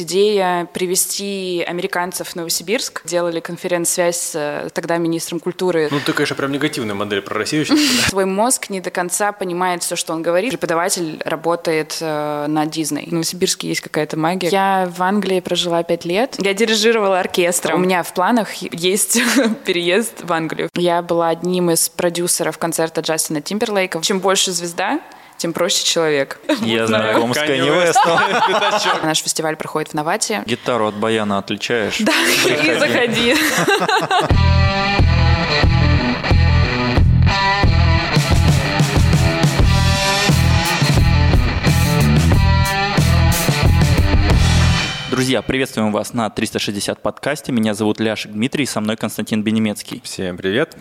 Идея привести американцев в Новосибирск. Делали конференц-связь с э, тогда министром культуры. Ну, ты, конечно, прям негативная модель про Россию. Свой мозг не до конца понимает все, что он говорит. Преподаватель работает э, на Дисней. В Новосибирске есть какая-то магия. Я в Англии прожила пять лет. Я дирижировала оркестром. У меня в планах есть переезд в Англию. Я была одним из продюсеров концерта Джастина Тимберлейка. Чем больше звезда, тем проще человек. Я знаком с Канни Вестом. Наш фестиваль проходит в Навате. Гитару от баяна отличаешь? Да, и заходи. Друзья, приветствуем вас на 360 подкасте. Меня зовут Ляшек Дмитрий, со мной Константин Бенемецкий. Всем привет.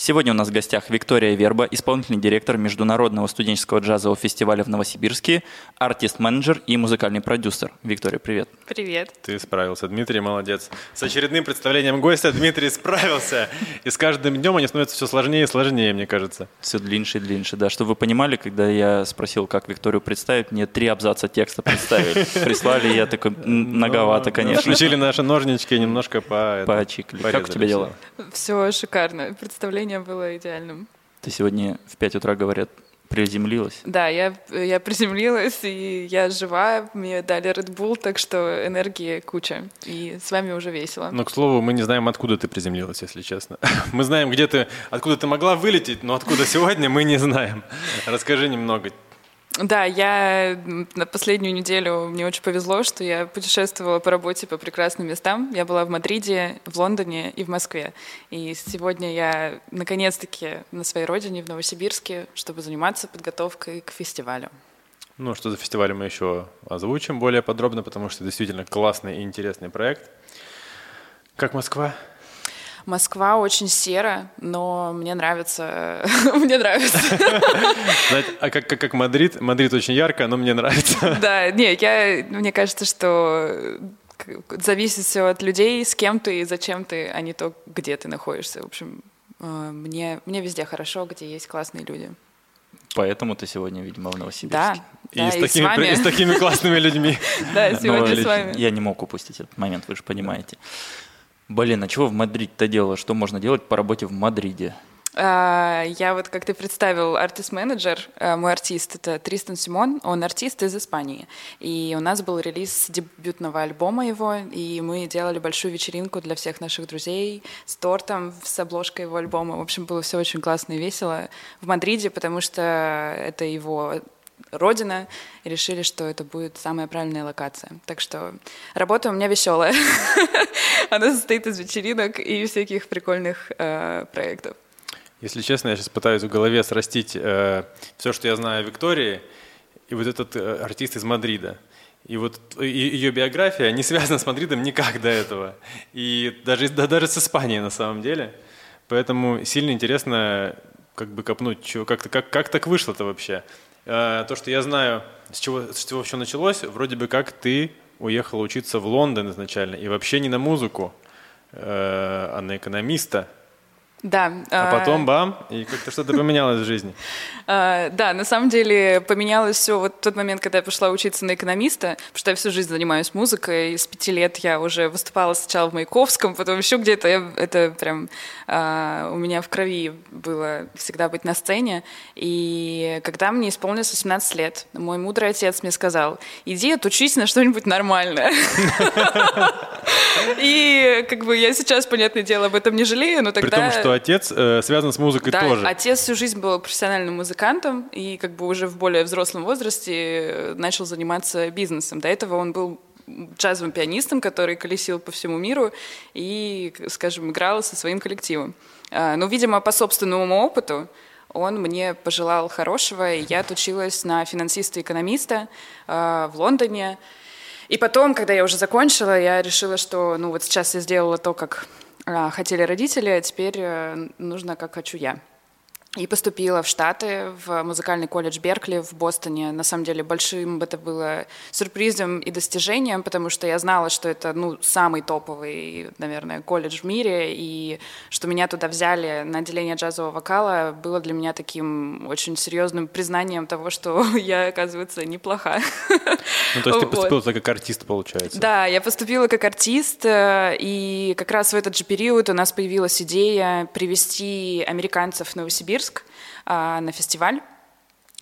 Сегодня у нас в гостях Виктория Верба, исполнительный директор Международного студенческого джазового фестиваля в Новосибирске, артист-менеджер и музыкальный продюсер. Виктория, привет. Привет. Ты справился, Дмитрий, молодец. С очередным представлением гостя Дмитрий справился. И с каждым днем они становятся все сложнее и сложнее, мне кажется. Все длиннее и длиннее, да. Чтобы вы понимали, когда я спросил, как Викторию представить, мне три абзаца текста представили. Прислали, я такой, многовато, конечно. Включили наши ножнички немножко по... Поочикали. Как у тебя дела? Все шикарно. Представление настроение было идеальным. Ты сегодня в 5 утра, говорят, приземлилась? Да, я, я приземлилась, и я жива, мне дали Red Bull, так что энергии куча, и с вами уже весело. Но, к слову, мы не знаем, откуда ты приземлилась, если честно. Мы знаем, где ты, откуда ты могла вылететь, но откуда сегодня мы не знаем. Расскажи немного. Да, я на последнюю неделю мне очень повезло, что я путешествовала по работе по прекрасным местам. Я была в Мадриде, в Лондоне и в Москве. И сегодня я наконец-таки на своей родине, в Новосибирске, чтобы заниматься подготовкой к фестивалю. Ну, что за фестиваль мы еще озвучим более подробно, потому что действительно классный и интересный проект. Как Москва? Москва очень серо, но мне нравится. мне нравится. Знаете, а как, как, как Мадрид? Мадрид очень ярко, но мне нравится. да, не, я, мне кажется, что зависит все от людей, с кем ты и зачем ты, а не то, где ты находишься. В общем, э, мне, мне везде хорошо, где есть классные люди. Поэтому ты сегодня, видимо, в Новосибирске. Да, и, да, с, и, такими, с, и с такими классными людьми. Да, сегодня с вами. Я не мог упустить этот момент, вы же понимаете. Блин, а чего в Мадриде-то делала? Что можно делать по работе в Мадриде? А, я вот, как ты представил, артист-менеджер, а, мой артист — это Тристан Симон, он артист из Испании. И у нас был релиз дебютного альбома его, и мы делали большую вечеринку для всех наших друзей с тортом, с обложкой его альбома. В общем, было все очень классно и весело в Мадриде, потому что это его родина, и решили, что это будет самая правильная локация. Так что работа у меня веселая. Она состоит из вечеринок и всяких прикольных э, проектов. Если честно, я сейчас пытаюсь в голове срастить э, все, что я знаю о Виктории, и вот этот э, артист из Мадрида. И вот ее биография не связана с Мадридом никак до этого. И даже, да, даже с Испанией на самом деле. Поэтому сильно интересно как бы копнуть, что, как, как, как так вышло-то вообще. Э, то, что я знаю, с чего, с чего все началось, вроде бы как ты уехала учиться в Лондон изначально, и вообще не на музыку, э, а на экономиста. Да. А потом бам, и как-то что-то поменялось в жизни. А, да, на самом деле поменялось все вот в тот момент, когда я пошла учиться на экономиста, потому что я всю жизнь занимаюсь музыкой, с пяти лет я уже выступала сначала в Маяковском, потом еще где-то, это прям а, у меня в крови было всегда быть на сцене. И когда мне исполнилось 18 лет, мой мудрый отец мне сказал, иди отучись на что-нибудь нормальное. И как бы я сейчас, понятное дело, об этом не жалею, но тогда... Что отец э, связан с музыкой да, тоже. отец всю жизнь был профессиональным музыкантом и как бы уже в более взрослом возрасте э, начал заниматься бизнесом. До этого он был джазовым пианистом, который колесил по всему миру и, скажем, играл со своим коллективом. А, но, видимо, по собственному опыту он мне пожелал хорошего, и я отучилась на финансиста-экономиста а, в Лондоне. И потом, когда я уже закончила, я решила, что ну вот сейчас я сделала то, как хотели родители, а теперь э, нужно, как хочу я. И поступила в Штаты, в музыкальный колледж Беркли в Бостоне. На самом деле большим это было сюрпризом и достижением, потому что я знала, что это ну, самый топовый, наверное, колледж в мире, и что меня туда взяли на отделение джазового вокала, было для меня таким очень серьезным признанием того, что я, оказывается, неплоха. Ну, то есть ты поступила вот. как артист, получается? Да, я поступила как артист, э, и как раз в этот же период у нас появилась идея привести американцев в Новосибирск Новосибирск а, на фестиваль.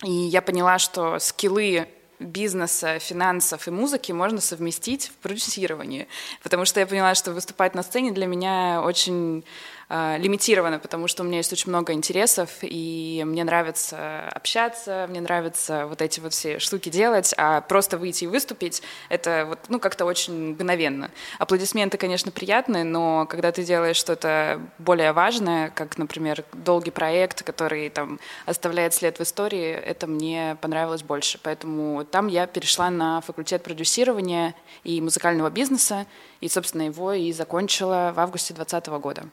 И я поняла, что скиллы бизнеса, финансов и музыки можно совместить в продюсировании. Потому что я поняла, что выступать на сцене для меня очень э, потому что у меня есть очень много интересов, и мне нравится общаться, мне нравится вот эти вот все штуки делать, а просто выйти и выступить — это вот, ну, как-то очень мгновенно. Аплодисменты, конечно, приятные, но когда ты делаешь что-то более важное, как, например, долгий проект, который там оставляет след в истории, это мне понравилось больше. Поэтому там я перешла на факультет продюсирования и музыкального бизнеса, и, собственно, его и закончила в августе 2020 года.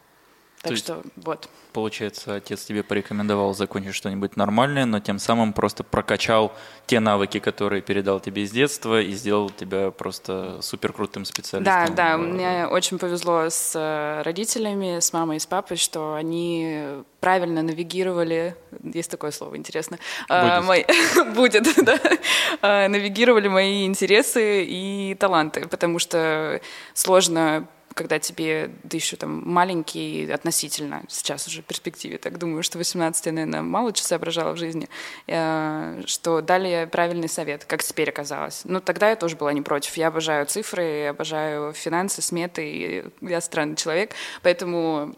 Так То что вот. Получается, отец тебе порекомендовал закончить что-нибудь нормальное, но тем самым просто прокачал те навыки, которые передал тебе с детства, и сделал тебя просто супер крутым специалистом. Да, да, мне очень повезло с э, родителями, с мамой и с папой, что они правильно навигировали, есть такое слово, интересно, а, будет, мои, будет да, а, навигировали мои интересы и таланты, потому что сложно когда тебе, да еще там маленький относительно, сейчас уже в перспективе, так думаю, что 18 я, наверное, мало что соображала в жизни, э, что дали правильный совет, как теперь оказалось. Ну, тогда я тоже была не против. Я обожаю цифры, обожаю финансы, сметы, я странный человек, поэтому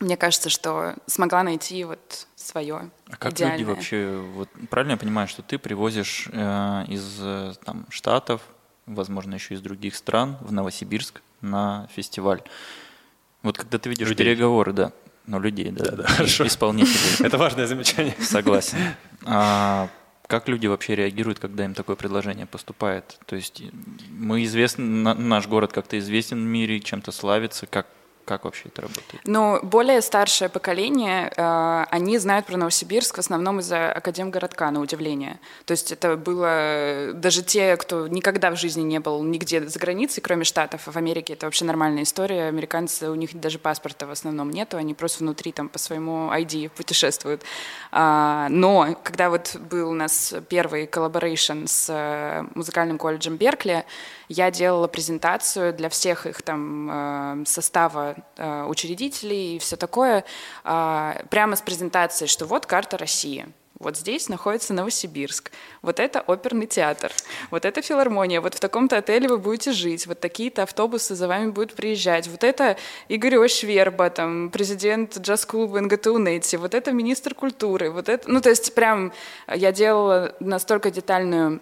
мне кажется, что смогла найти вот свое а как идеальное. люди вообще, вот правильно я понимаю, что ты привозишь э, из э, там, Штатов, возможно, еще из других стран в Новосибирск на фестиваль. Вот когда ты видишь людей. переговоры, да, ну людей, да, да, да хорошо. исполнителей. Это важное замечание. Согласен. А как люди вообще реагируют, когда им такое предложение поступает? То есть мы известны, наш город как-то известен в мире, чем-то славится, как как вообще это работает? Ну, более старшее поколение, э, они знают про Новосибирск в основном из-за Академгородка, на удивление. То есть это было даже те, кто никогда в жизни не был нигде за границей, кроме Штатов. В Америке это вообще нормальная история. Американцы, у них даже паспорта в основном нету, они просто внутри там по своему ID путешествуют. А, но когда вот был у нас первый collaboration с э, музыкальным колледжем Беркли, я делала презентацию для всех их там э, состава э, учредителей и все такое, а, прямо с презентацией, что вот карта России. Вот здесь находится Новосибирск, вот это оперный театр, вот это филармония, вот в таком-то отеле вы будете жить, вот такие-то автобусы за вами будут приезжать, вот это Игорь Ошверба, там, президент джаз-клуба НГТУ Нетти, вот это министр культуры, вот это, ну, то есть прям я делала настолько детальную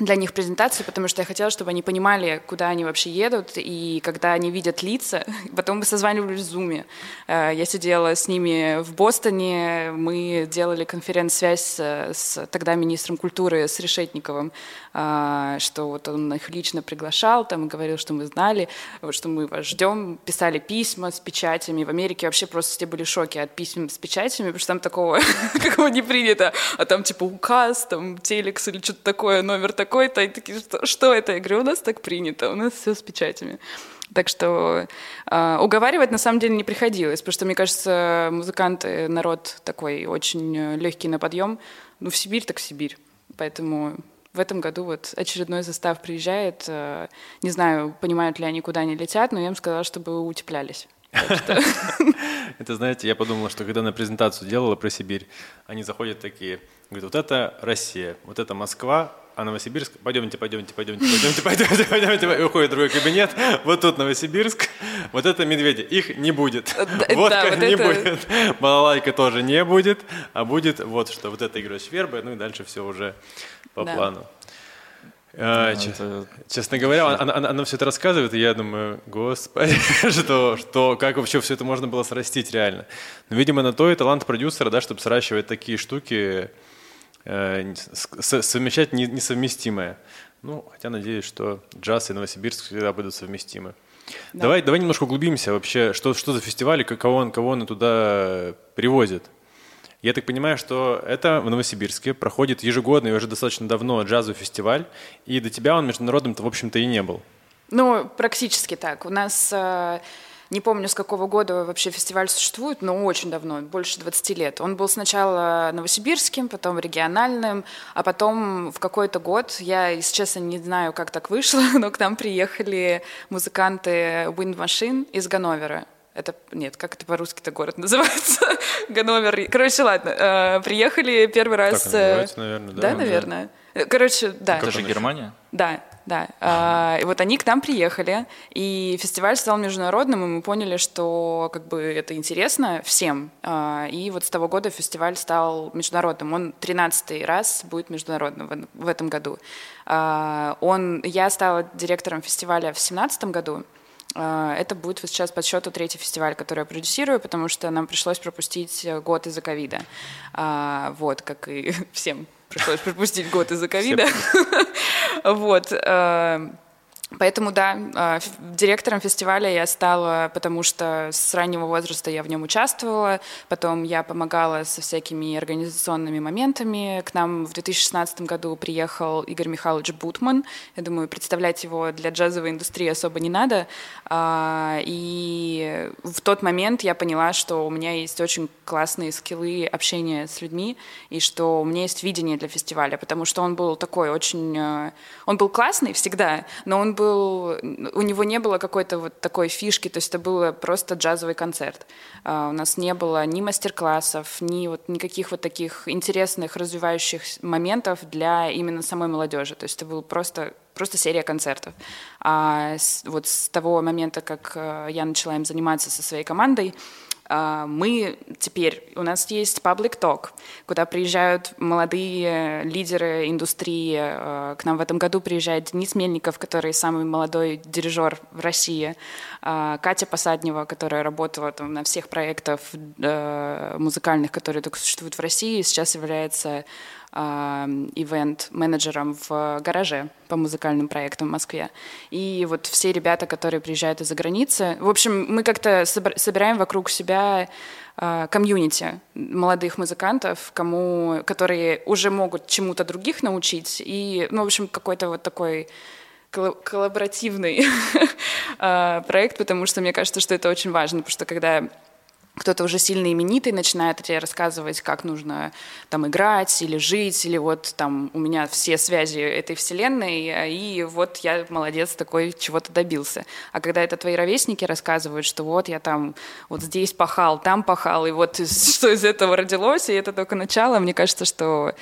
для них презентацию, потому что я хотела, чтобы они понимали, куда они вообще едут, и когда они видят лица, потом мы созванивались в Zoom. Э, я сидела с ними в Бостоне, мы делали конференц-связь с, тогда министром культуры, с Решетниковым, э, что вот он их лично приглашал, там, говорил, что мы знали, что мы вас ждем, писали письма с печатями. В Америке вообще просто все были в шоке от писем с печатями, потому что там такого, какого не принято, а там типа указ, там телекс или что-то такое, номер такой, такой-то, и такие, что, что это? Я говорю, у нас так принято, у нас все с печатями. Так что э, уговаривать на самом деле не приходилось, потому что, мне кажется, музыканты народ такой очень легкий на подъем. Ну, в Сибирь так в Сибирь. Поэтому в этом году вот очередной состав приезжает. Э, не знаю, понимают ли они, куда они летят, но я им сказала, чтобы утеплялись. Это, знаете, я подумала, что когда на презентацию делала про Сибирь, они заходят такие, говорят, вот это Россия, вот это Москва, а Новосибирск, пойдемте, пойдемте, пойдемте, пойдемте, пойдемте, пойдемте, и уходит в другой кабинет, вот тут Новосибирск, вот это медведи, их не будет, водка не будет, балалайка тоже не будет, а будет вот что, вот это игра Швербы, ну и дальше все уже по плану. А, это... Честно говоря, она, она, она все это рассказывает, и я думаю, господи, что, что, как вообще все это можно было срастить реально. Но, видимо, на то и талант продюсера, да, чтобы сращивать такие штуки, совмещать несовместимое. Ну, хотя надеюсь, что джаз и Новосибирск всегда будут совместимы. Да. Давай, давай немножко углубимся вообще, что, что за фестиваль и кого он, кого он туда привозит. Я так понимаю, что это в Новосибирске проходит ежегодный, уже достаточно давно джазовый фестиваль, и до тебя он международным-то, в общем-то, и не был. Ну, практически так. У нас э, не помню, с какого года вообще фестиваль существует, но очень давно, больше 20 лет. Он был сначала новосибирским, потом региональным, а потом в какой-то год, я, если честно, не знаю, как так вышло, но к нам приехали музыканты Wind Machine из Ганновера. Это, нет, как это по-русски-то город называется? Ганновер. Короче, ладно. Э, приехали первый раз... Так называется, наверное, да? Да, наверное. Короче, да. Это же Германия? Да, да. А, и вот они к нам приехали, и фестиваль стал международным, и мы поняли, что как бы это интересно всем. А, и вот с того года фестиваль стал международным. Он 13 раз будет международным в, в этом году. А, он, я стала директором фестиваля в 2017 году. А, это будет сейчас по счету третий фестиваль, который я продюсирую, потому что нам пришлось пропустить год из-за ковида. А, вот, как и всем пришлось пропустить год из-за ковида. Вот. Поэтому, да, а, директором фестиваля я стала, потому что с раннего возраста я в нем участвовала, потом я помогала со всякими организационными моментами. К нам в 2016 году приехал Игорь Михайлович Бутман. Я думаю, представлять его для джазовой индустрии особо не надо. А, и в тот момент я поняла, что у меня есть очень классные скиллы общения с людьми, и что у меня есть видение для фестиваля, потому что он был такой очень... Э, он был классный всегда, но он был, у него не было какой-то вот такой фишки, то есть это был просто джазовый концерт. Uh, у нас не было ни мастер-классов, ни вот никаких вот таких интересных развивающих моментов для именно самой молодежи. То есть это был просто просто серия концертов. А вот с того момента, как uh, я начала им заниматься со своей командой, а, мы теперь, у нас есть Public Talk, куда приезжают молодые лидеры индустрии. А, к нам в этом году приезжает Денис Мельников, который самый молодой дирижер в России, а, Катя Посаднева, которая работала там, на всех проектах музыкальных, которые только существуют в России, сейчас является ивент-менеджером в гараже по музыкальным проектам в Москве. И вот все ребята, которые приезжают из-за границы. В общем, мы как-то собираем вокруг себя а, комьюнити молодых музыкантов, кому, которые уже могут чему-то других научить. И, ну, в общем, какой-то вот такой коллаборативный а, проект, потому что мне кажется, что это очень важно, потому что когда кто-то уже сильно именитый начинает тебе рассказывать, как нужно там играть или жить, или вот там у меня все связи этой вселенной, и вот я молодец такой, чего-то добился. А когда это твои ровесники рассказывают, что вот я там вот здесь пахал, там пахал, и вот что из этого родилось, и это только начало, мне кажется, что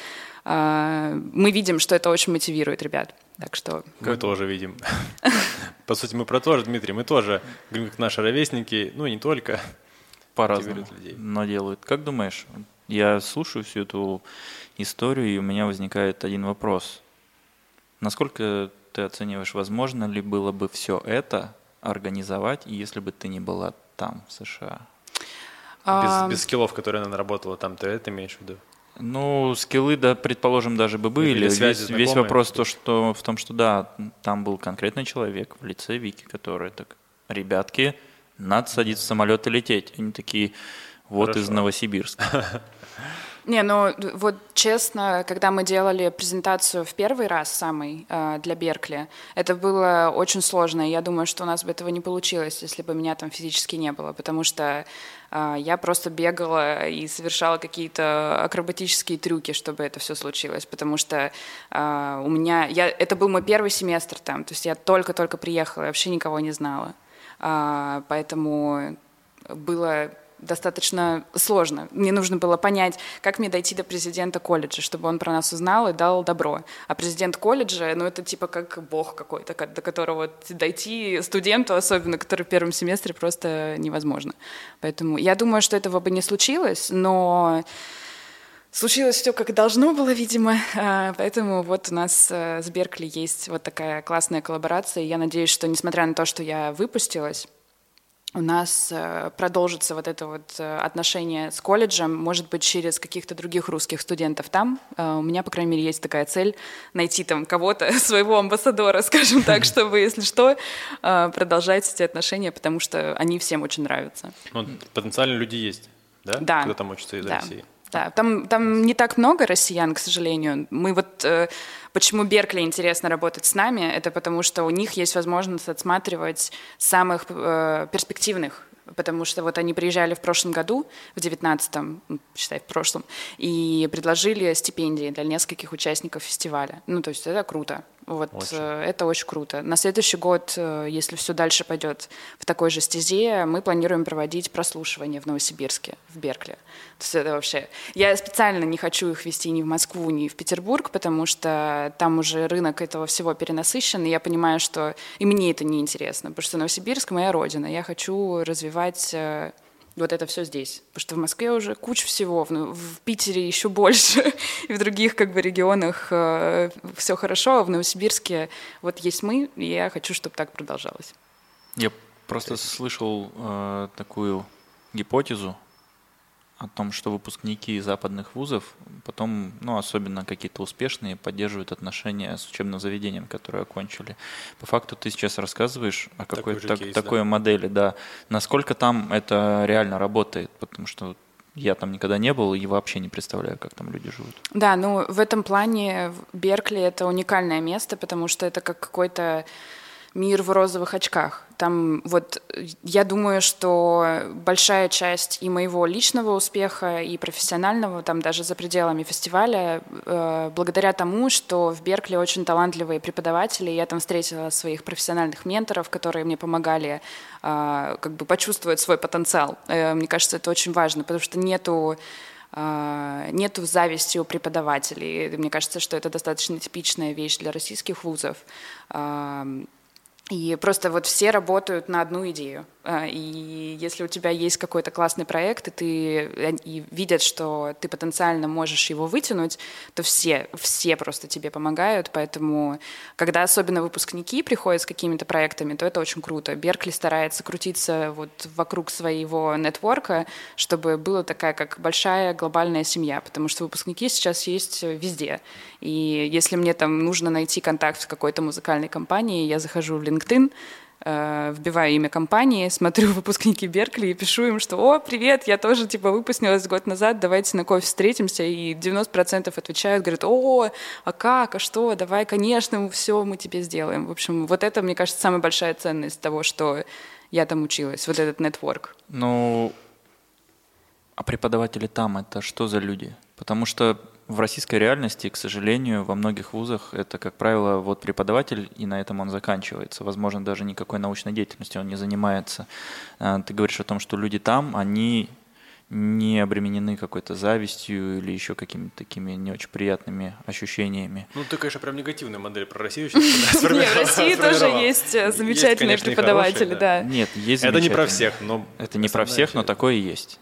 э, мы видим, что это очень мотивирует ребят. Так что... Мы тоже видим. По сути, мы про то же, Дмитрий, мы тоже, как наши ровесники, ну не только, по-разному, но делают. Как думаешь, я слушаю всю эту историю, и у меня возникает один вопрос. Насколько ты оцениваешь, возможно ли было бы все это организовать, если бы ты не была там, в США? Без, без скиллов, которые она наработала там, ты это имеешь в виду? Ну, скиллы, да, предположим, даже бы были. Или связи весь, весь вопрос то, что, в том, что да, там был конкретный человек в лице Вики, который так, ребятки, надо садиться в самолет и лететь. Они такие, вот Хорошо. из Новосибирска. Не, ну вот честно, когда мы делали презентацию в первый раз самый э, для Беркли, это было очень сложно. Я думаю, что у нас бы этого не получилось, если бы меня там физически не было, потому что э, я просто бегала и совершала какие-то акробатические трюки, чтобы это все случилось, потому что э, у меня, я, это был мой первый семестр там, то есть я только-только приехала, вообще никого не знала. А, поэтому было достаточно сложно. Мне нужно было понять, как мне дойти до президента колледжа, чтобы он про нас узнал и дал добро. А президент колледжа, ну это типа как бог какой-то, до которого дойти студенту, особенно который в первом семестре, просто невозможно. Поэтому я думаю, что этого бы не случилось, но Случилось все, как должно было, видимо, а, поэтому вот у нас э, с Беркли есть вот такая классная коллаборация. Я надеюсь, что несмотря на то, что я выпустилась, у нас э, продолжится вот это вот э, отношение с колледжем, может быть, через каких-то других русских студентов там. У меня, по крайней мере, есть такая цель найти там кого-то, своего амбассадора, скажем так, чтобы, если что, продолжать эти отношения, потому что они всем очень нравятся. Ну, потенциально люди есть, да? Да. Кто там учится из да. России? Да, там, там не так много россиян, к сожалению. Мы вот э, почему Беркли интересно работать с нами, это потому что у них есть возможность отсматривать самых э, перспективных потому что вот они приезжали в прошлом году, в девятнадцатом, считай, в прошлом, и предложили стипендии для нескольких участников фестиваля. Ну, то есть это круто. Вот очень. Э, это очень круто. На следующий год, э, если все дальше пойдет в такой же стезе, мы планируем проводить прослушивание в Новосибирске, в Беркли. То есть это вообще... Я специально не хочу их вести ни в Москву, ни в Петербург, потому что там уже рынок этого всего перенасыщен, и я понимаю, что и мне это не интересно, потому что Новосибирск — моя родина. Я хочу развивать э, вот это все здесь. Потому что в Москве уже куча всего, в, в Питере еще больше, и в других как бы регионах э, все хорошо, а в Новосибирске вот есть мы, и я хочу, чтобы так продолжалось. Я просто слышал э, такую гипотезу, о том, что выпускники западных вузов потом, ну, особенно какие-то успешные, поддерживают отношения с учебным заведением, которое окончили. По факту ты сейчас рассказываешь о какой-то так, кейс, такой да. модели, да. Насколько там это реально работает, потому что я там никогда не был и вообще не представляю, как там люди живут. Да, ну в этом плане Беркли это уникальное место, потому что это как какой-то мир в розовых очках. Там вот я думаю, что большая часть и моего личного успеха, и профессионального, там даже за пределами фестиваля, э, благодаря тому, что в Беркли очень талантливые преподаватели, я там встретила своих профессиональных менторов, которые мне помогали э, как бы почувствовать свой потенциал. Э, мне кажется, это очень важно, потому что нету э, нету зависти у преподавателей. Мне кажется, что это достаточно типичная вещь для российских вузов. И просто вот все работают на одну идею. А, и если у тебя есть какой-то классный проект, и, ты, и видят, что ты потенциально можешь его вытянуть, то все, все просто тебе помогают. Поэтому, когда особенно выпускники приходят с какими-то проектами, то это очень круто. Беркли старается крутиться вот вокруг своего нетворка, чтобы была такая как большая глобальная семья, потому что выпускники сейчас есть везде. И если мне там нужно найти контакт в какой-то музыкальной компании, я захожу в LinkedIn, Э, вбиваю имя компании, смотрю выпускники Беркли и пишу им, что «О, привет, я тоже типа выпустилась год назад, давайте на кофе встретимся». И 90% отвечают, говорят «О, а как, а что, давай, конечно, все мы тебе сделаем». В общем, вот это, мне кажется, самая большая ценность того, что я там училась, вот этот нетворк. Ну, а преподаватели там это что за люди? Потому что в российской реальности, к сожалению, во многих вузах это, как правило, вот преподаватель, и на этом он заканчивается. Возможно, даже никакой научной деятельностью он не занимается. А, ты говоришь о том, что люди там, они не обременены какой-то завистью или еще какими-то такими не очень приятными ощущениями. Ну, ты, конечно, прям негативная модель про Россию сейчас Нет, в России тоже есть э, замечательные преподаватели, да. Нет, есть Это не про всех, но... Это не про всех, но такое есть.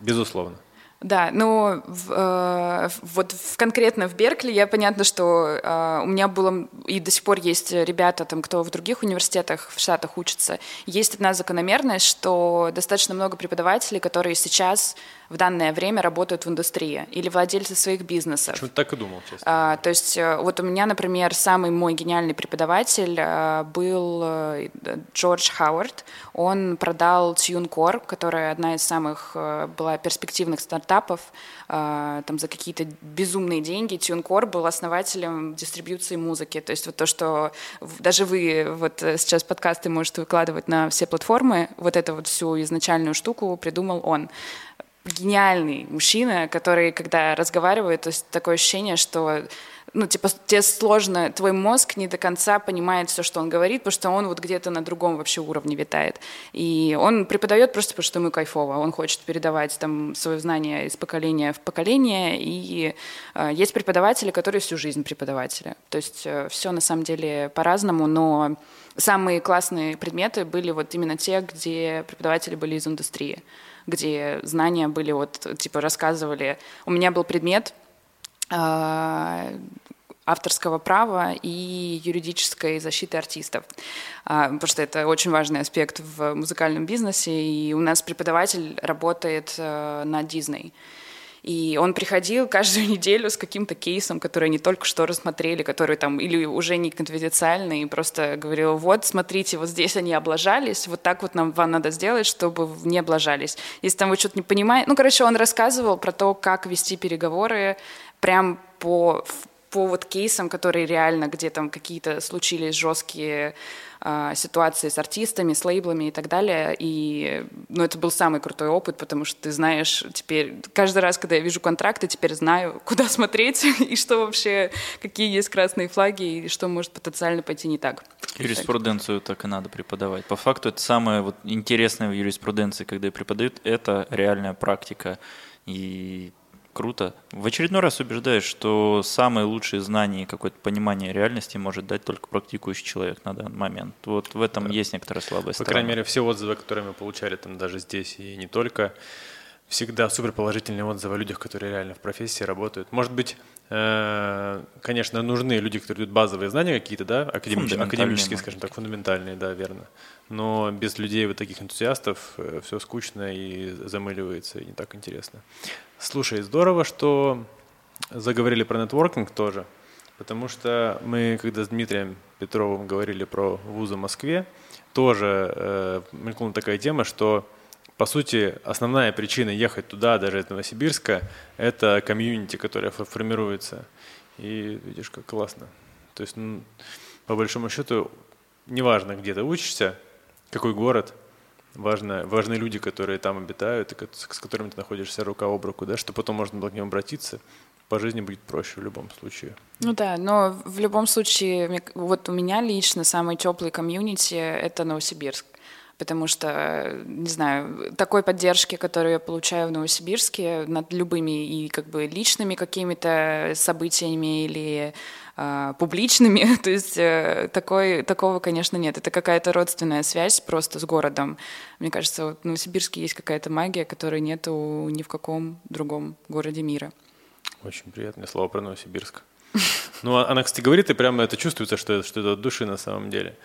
Безусловно. Да, ну э, вот в, конкретно в Беркли я понятно, что э, у меня было и до сих пор есть ребята, там, кто в других университетах в Штатах учится. Есть одна закономерность, что достаточно много преподавателей, которые сейчас в данное время работают в индустрии или владельцы своих бизнесов. Почему так и думал, честно. А, то есть э, вот у меня, например, самый мой гениальный преподаватель а, был э, Джордж Хауард. Он продал TuneCore, которая одна из самых а, была перспективных стартапов, а, там за какие-то безумные деньги. TuneCore был основателем дистрибьюции музыки. То есть вот то, что даже вы вот сейчас подкасты можете выкладывать на все платформы, вот эту вот всю изначальную штуку придумал он гениальный мужчина, который, когда разговаривает, то есть такое ощущение, что ну, типа, тебе сложно, твой мозг не до конца понимает все, что он говорит, потому что он вот где-то на другом вообще уровне витает. И он преподает просто потому, что ему кайфово. Он хочет передавать там свое знание из поколения в поколение. И э, есть преподаватели, которые всю жизнь преподаватели. То есть э, все на самом деле по-разному, но самые классные предметы были вот именно те, где преподаватели были из индустрии где знания были вот, типа, рассказывали. У меня был предмет э, авторского права и юридической защиты артистов, а, потому что это очень важный аспект в музыкальном бизнесе, и у нас преподаватель работает э, на Дисней. И он приходил каждую неделю с каким-то кейсом, который они только что рассмотрели, который там или уже не конфиденциальный, и просто говорил, вот, смотрите, вот здесь они облажались, вот так вот нам вам надо сделать, чтобы не облажались. Если там вы что-то не понимаете... Ну, короче, он рассказывал про то, как вести переговоры прям по по вот кейсам, которые реально, где там какие-то случились жесткие ситуации с артистами, с лейблами и так далее. И ну, это был самый крутой опыт, потому что ты знаешь теперь, каждый раз, когда я вижу контракты, теперь знаю, куда смотреть и что вообще, какие есть красные флаги и что может потенциально пойти не так. Юриспруденцию так и надо преподавать. По факту это самое вот интересное в юриспруденции, когда преподают, это реальная практика. И Круто. В очередной раз убеждаешь, что самые лучшие знания и какое-то понимание реальности может дать только практикующий человек на данный момент. Вот в этом да. есть некоторая слабость. По крайней мере, все отзывы, которые мы получали там даже здесь и не только, всегда супер положительные отзывы о людях, которые реально в профессии работают. Может быть, э, конечно, нужны люди, которые дают базовые знания какие-то, да, академические, академические скажем так, фундаментальные, да, верно. Но без людей вот таких энтузиастов э, все скучно и замыливается, и не так интересно. Слушай, здорово, что заговорили про нетворкинг тоже, потому что мы, когда с Дмитрием Петровым говорили про вузы в Москве, тоже э, мелькнула такая тема, что по сути, основная причина ехать туда, даже из Новосибирска, это комьюнити, которое формируется. И видишь, как классно. То есть, ну, по большому счету, неважно, где ты учишься, какой город, важно, важны люди, которые там обитают, и с которыми ты находишься рука об руку, да, что потом можно было к ним обратиться, по жизни будет проще в любом случае. Ну да, но в любом случае, вот у меня лично самый теплый комьюнити — это Новосибирск потому что, не знаю, такой поддержки, которую я получаю в Новосибирске над любыми и как бы личными какими-то событиями или э, публичными. То есть э, такой, такого, конечно, нет. Это какая-то родственная связь просто с городом. Мне кажется, вот в Новосибирске есть какая-то магия, которой нету ни в каком другом городе мира. Очень приятное слово про Новосибирск. Ну, а она, кстати, говорит, и прямо это чувствуется, что это, что это от души на самом деле.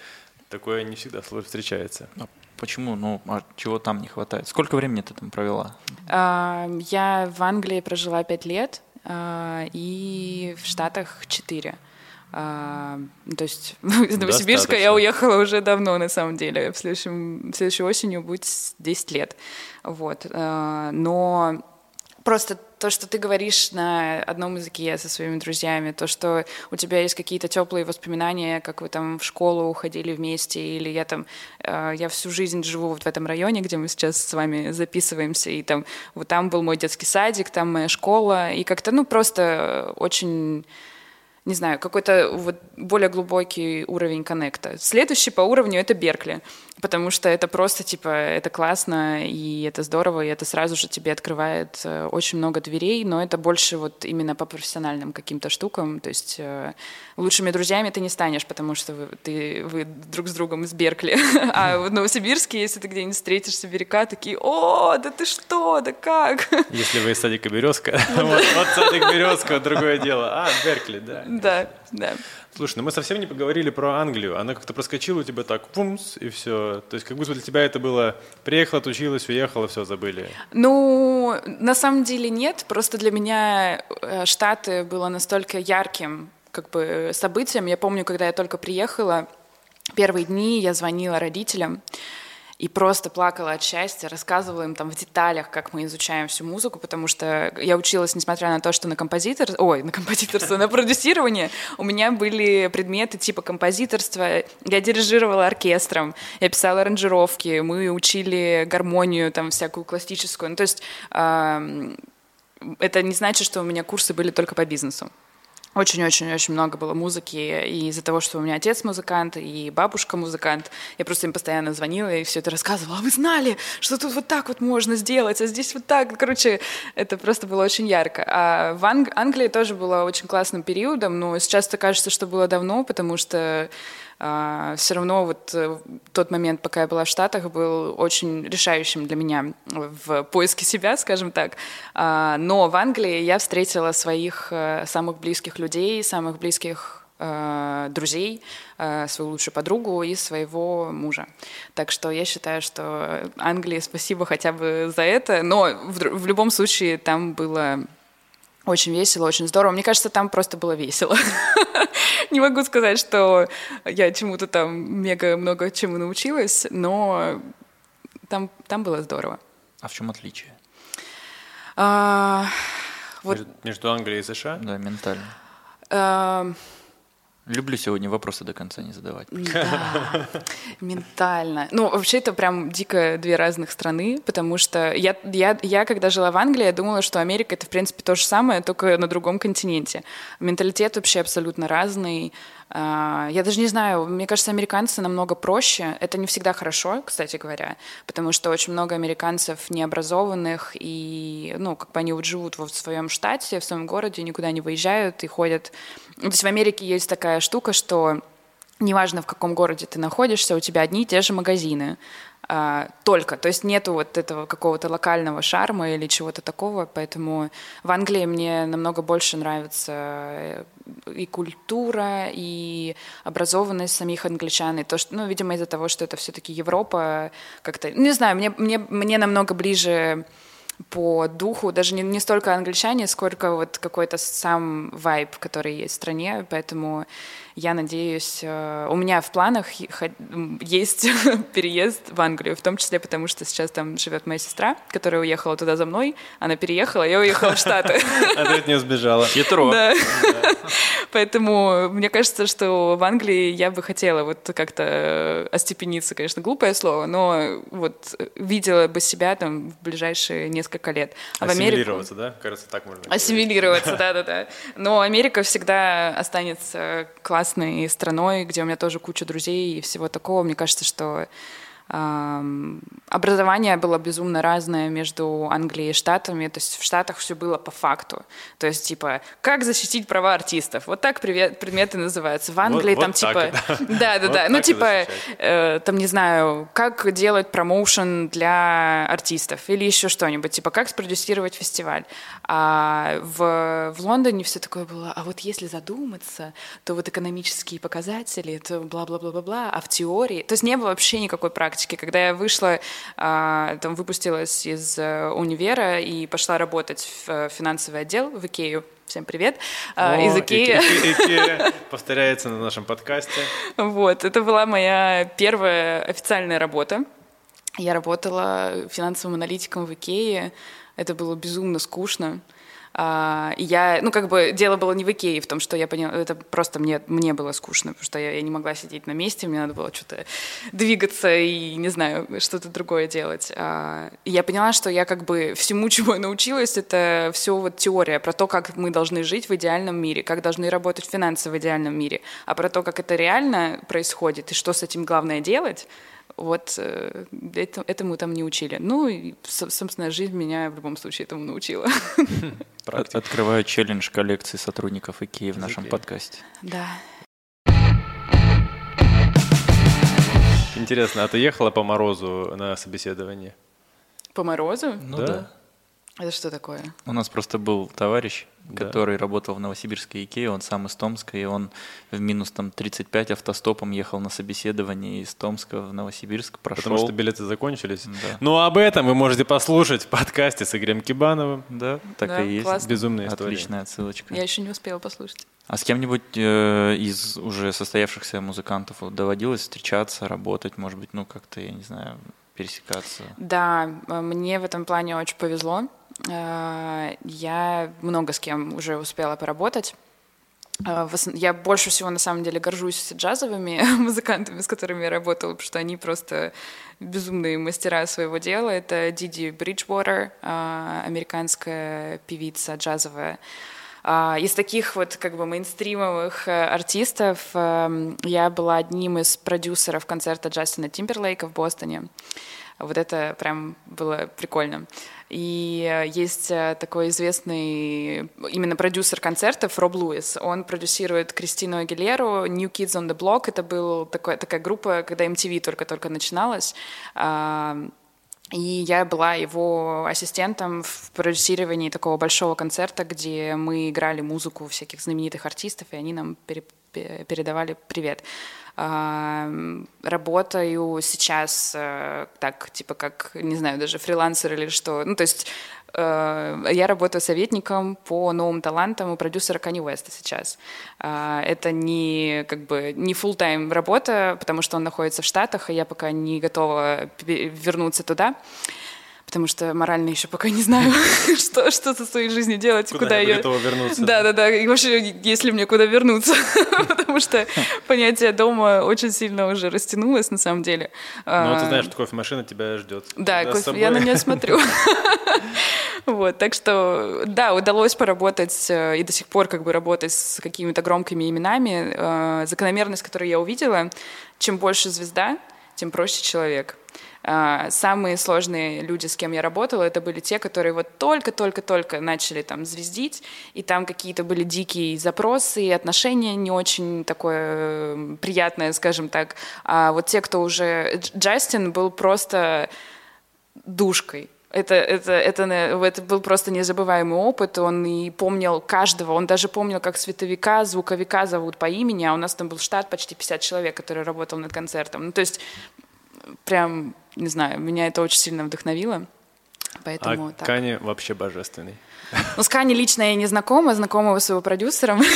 Такое не всегда встречается. А почему? Ну, а чего там не хватает? Сколько времени ты там провела? А, я в Англии прожила пять лет, а, и в Штатах 4. А, то есть из Новосибирска я уехала уже давно, на самом деле. В следующем, в следующей осенью будет 10 лет. Вот. А, но просто то, что ты говоришь на одном языке со своими друзьями, то, что у тебя есть какие-то теплые воспоминания, как вы там в школу уходили вместе, или я там, э, я всю жизнь живу вот в этом районе, где мы сейчас с вами записываемся, и там вот там был мой детский садик, там моя школа, и как-то, ну, просто очень не знаю, какой-то вот более глубокий уровень коннекта. Следующий по уровню — это Беркли, потому что это просто, типа, это классно, и это здорово, и это сразу же тебе открывает э, очень много дверей, но это больше вот именно по профессиональным каким-то штукам, то есть э, лучшими друзьями ты не станешь, потому что вы, ты, вы друг с другом из Беркли, а в Новосибирске, если ты где-нибудь встретишь сибиряка, такие, о, да ты что, да как? Если вы из садика Березка, вот. садик Березка, другое дело, а, Беркли, да. Да, да. Слушай, ну мы совсем не поговорили про Англию. Она как-то проскочила у тебя так, пумс, и все. То есть как будто для тебя это было, приехала, отучилась, уехала, все, забыли. Ну, на самом деле нет. Просто для меня э, Штаты было настолько ярким как бы событием. Я помню, когда я только приехала, первые дни я звонила родителям, и просто плакала от счастья, рассказывала им там в деталях, как мы изучаем всю музыку, потому что я училась, несмотря на то, что на композитор, ой, на композиторство, на продюсирование, у меня были предметы типа композиторства, я дирижировала оркестром, я писала аранжировки, мы учили гармонию там всякую классическую, ну то есть это не значит, что у меня курсы были только по бизнесу. Очень-очень-очень много было музыки, и из-за того, что у меня отец музыкант, и бабушка музыкант, я просто им постоянно звонила и все это рассказывала. А вы знали, что тут вот так вот можно сделать, а здесь вот так. Короче, это просто было очень ярко. А в Анг- Англии тоже было очень классным периодом, но сейчас это кажется, что было давно, потому что а, все равно вот э, тот момент, пока я была в Штатах, был очень решающим для меня в поиске себя, скажем так. А, но в Англии я встретила своих э, самых близких людей, самых близких э, друзей, э, свою лучшую подругу и своего мужа. Так что я считаю, что Англии спасибо хотя бы за это, но в любом случае там было очень весело, очень здорово. Мне кажется, там просто было весело. Не могу сказать, что я чему-то там мега много чему научилась, но там, там было здорово. А в чем отличие? А, вот... между, между Англией и США? Да, ментально. А... Люблю сегодня вопросы до конца не задавать. Да, ментально. Ну, вообще это прям дико две разных страны, потому что я, я, я, когда жила в Англии, я думала, что Америка — это, в принципе, то же самое, только на другом континенте. Менталитет вообще абсолютно разный, я даже не знаю, мне кажется, американцы намного проще. Это не всегда хорошо, кстати говоря, потому что очень много американцев необразованных, и, ну, как бы они вот живут в своем штате, в своем городе, никуда не выезжают и ходят. То есть в Америке есть такая штука, что неважно в каком городе ты находишься, у тебя одни и те же магазины. А, только. То есть нету вот этого какого-то локального шарма или чего-то такого, поэтому в Англии мне намного больше нравится э, и культура, и образованность самих англичан, и то, что, ну, видимо, из-за того, что это все-таки Европа, как-то, не знаю, мне, мне, мне намного ближе по духу, даже не, не столько англичане, сколько вот какой-то сам вайб, который есть в стране, поэтому я надеюсь, э, у меня в планах есть переезд в Англию, в том числе потому, что сейчас там живет моя сестра, которая уехала туда за мной. Она переехала, я уехала в Штаты. А ты от нее сбежала. Хитро. Да. Поэтому мне кажется, что в Англии я бы хотела вот как-то остепениться, конечно, глупое слово, но вот видела бы себя там в ближайшие несколько лет. А Ассимилироваться, да? Кажется, так можно Ассимилироваться, да-да-да. Но Америка всегда останется классной классной страной, где у меня тоже куча друзей и всего такого. Мне кажется, что Образование было безумно разное между Англией и Штатами, то есть в Штатах все было по факту. То есть, типа, как защитить права артистов? Вот так предметы называются. В Англии вот, там, вот типа... Так, да, да, да. Ну, типа, э, там, не знаю, как делать промоушен для артистов или еще что-нибудь. Типа, как спродюсировать фестиваль. А в, в Лондоне все такое было, а вот если задуматься, то вот экономические показатели, это бла-бла-бла-бла-бла, а в теории... То есть не было вообще никакой практики. Когда я вышла а, там выпустилась из э, универа и пошла работать в э, финансовый отдел в Икею. Всем привет. А, О, из Икеи. Икея повторяется на нашем подкасте. Вот, это была моя первая официальная работа. Я работала финансовым аналитиком в Икее. Это было безумно скучно. А, я, ну, как бы дело было не в Икее, в том, что я поняла, это просто мне, мне было скучно, потому что я, я не могла сидеть на месте, мне надо было что-то двигаться и, не знаю, что-то другое делать. А, я поняла, что я как бы всему, чему я научилась, это все вот теория про то, как мы должны жить в идеальном мире, как должны работать финансы в идеальном мире, а про то, как это реально происходит и что с этим главное делать, вот э, этому там не учили. Ну, и, собственно, жизнь меня в любом случае этому научила. Открываю челлендж коллекции сотрудников IKEA в нашем подкасте. Да. Интересно, а ты ехала по морозу на собеседование? По морозу? Ну да. да. Это что такое? У нас просто был товарищ, да. который работал в Новосибирской Икее, он сам из Томска, и он в минус там 35 автостопом ехал на собеседование из Томска в Новосибирск, прошел. Потому что билеты закончились. Да. Ну, об этом вы можете послушать в подкасте с Игорем Кибановым. Да, так да, и есть. Классно. Безумная история. Отличная отсылочка. Я еще не успела послушать. А с кем-нибудь э, из уже состоявшихся музыкантов доводилось встречаться, работать, может быть, ну как-то, я не знаю, пересекаться? Да, мне в этом плане очень повезло. Э, я много с кем уже успела поработать. Э, я больше всего, на самом деле, горжусь джазовыми музыкантами, с которыми я работала, потому что они просто безумные мастера своего дела. Это Диди Бриджвотер, э, американская певица джазовая. Из таких вот как бы мейнстримовых артистов я была одним из продюсеров концерта Джастина Тимберлейка в Бостоне. Вот это прям было прикольно. И есть э, такой известный именно продюсер концертов Роб Луис. Он продюсирует Кристину Агилеру, New Kids on the Block. Это была такая, группа, когда MTV только-только начиналась. И я была его ассистентом в продюсировании такого большого концерта, где мы играли музыку всяких знаменитых артистов, и они нам передавали привет. Работаю сейчас так, типа как, не знаю, даже фрилансер или что. Ну, то есть Э, я работаю советником по новым талантам у продюсера Кани Уэста сейчас. Э, это не как бы не full тайм работа, потому что он находится в Штатах, и я пока не готова вернуться туда потому что морально еще пока не знаю, что, что со своей жизнью делать, куда, куда я... готова вернуться. Да, да, да, и вообще, если мне куда вернуться, потому что понятие дома очень сильно уже растянулось на самом деле. Ну, ты знаешь, что кофемашина тебя ждет. Да, я на нее смотрю. Вот, так что, да, удалось поработать э, и до сих пор как бы работать с какими-то громкими именами. Э, закономерность, которую я увидела, чем больше звезда, тем проще человек. Э, самые сложные люди, с кем я работала, это были те, которые вот только-только-только начали там звездить, и там какие-то были дикие запросы, и отношения не очень такое приятное, скажем так. А вот те, кто уже... Джастин был просто душкой это, это, это, это был просто незабываемый опыт. Он и помнил каждого. Он даже помнил, как световика, звуковика зовут по имени, а у нас там был штат почти 50 человек, который работал над концертом. Ну, то есть, прям, не знаю, меня это очень сильно вдохновило. Поэтому, а так. Кани вообще божественный. Ну, с Кани лично я не знакома, знакома с его продюсером.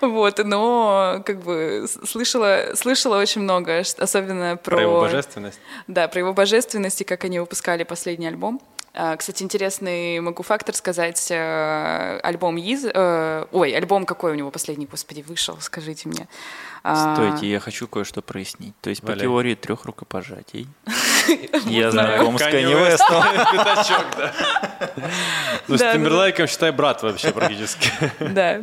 Вот, но как бы слышала, слышала очень много, особенно про... Про его божественность? Да, про его божественность и как они выпускали последний альбом. А, кстати, интересный могу фактор сказать. Э, альбом Из... Э, ой, альбом какой у него последний, господи, вышел, скажите мне. А, Стойте, я хочу кое-что прояснить. То есть по теории трех рукопожатий я знаком с Канни Вестом. Пятачок, да. Ну, с Тимберлайком, считай, брат вообще практически. Да.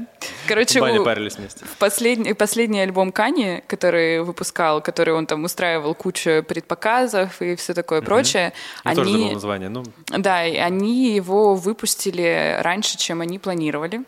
Короче, в парились вместе. В последний, последний альбом Кани, который выпускал, который он там устраивал кучу предпоказов и все такое прочее. Я тоже забыл название. Ну... Да, они его выпустили раньше, чем они планировали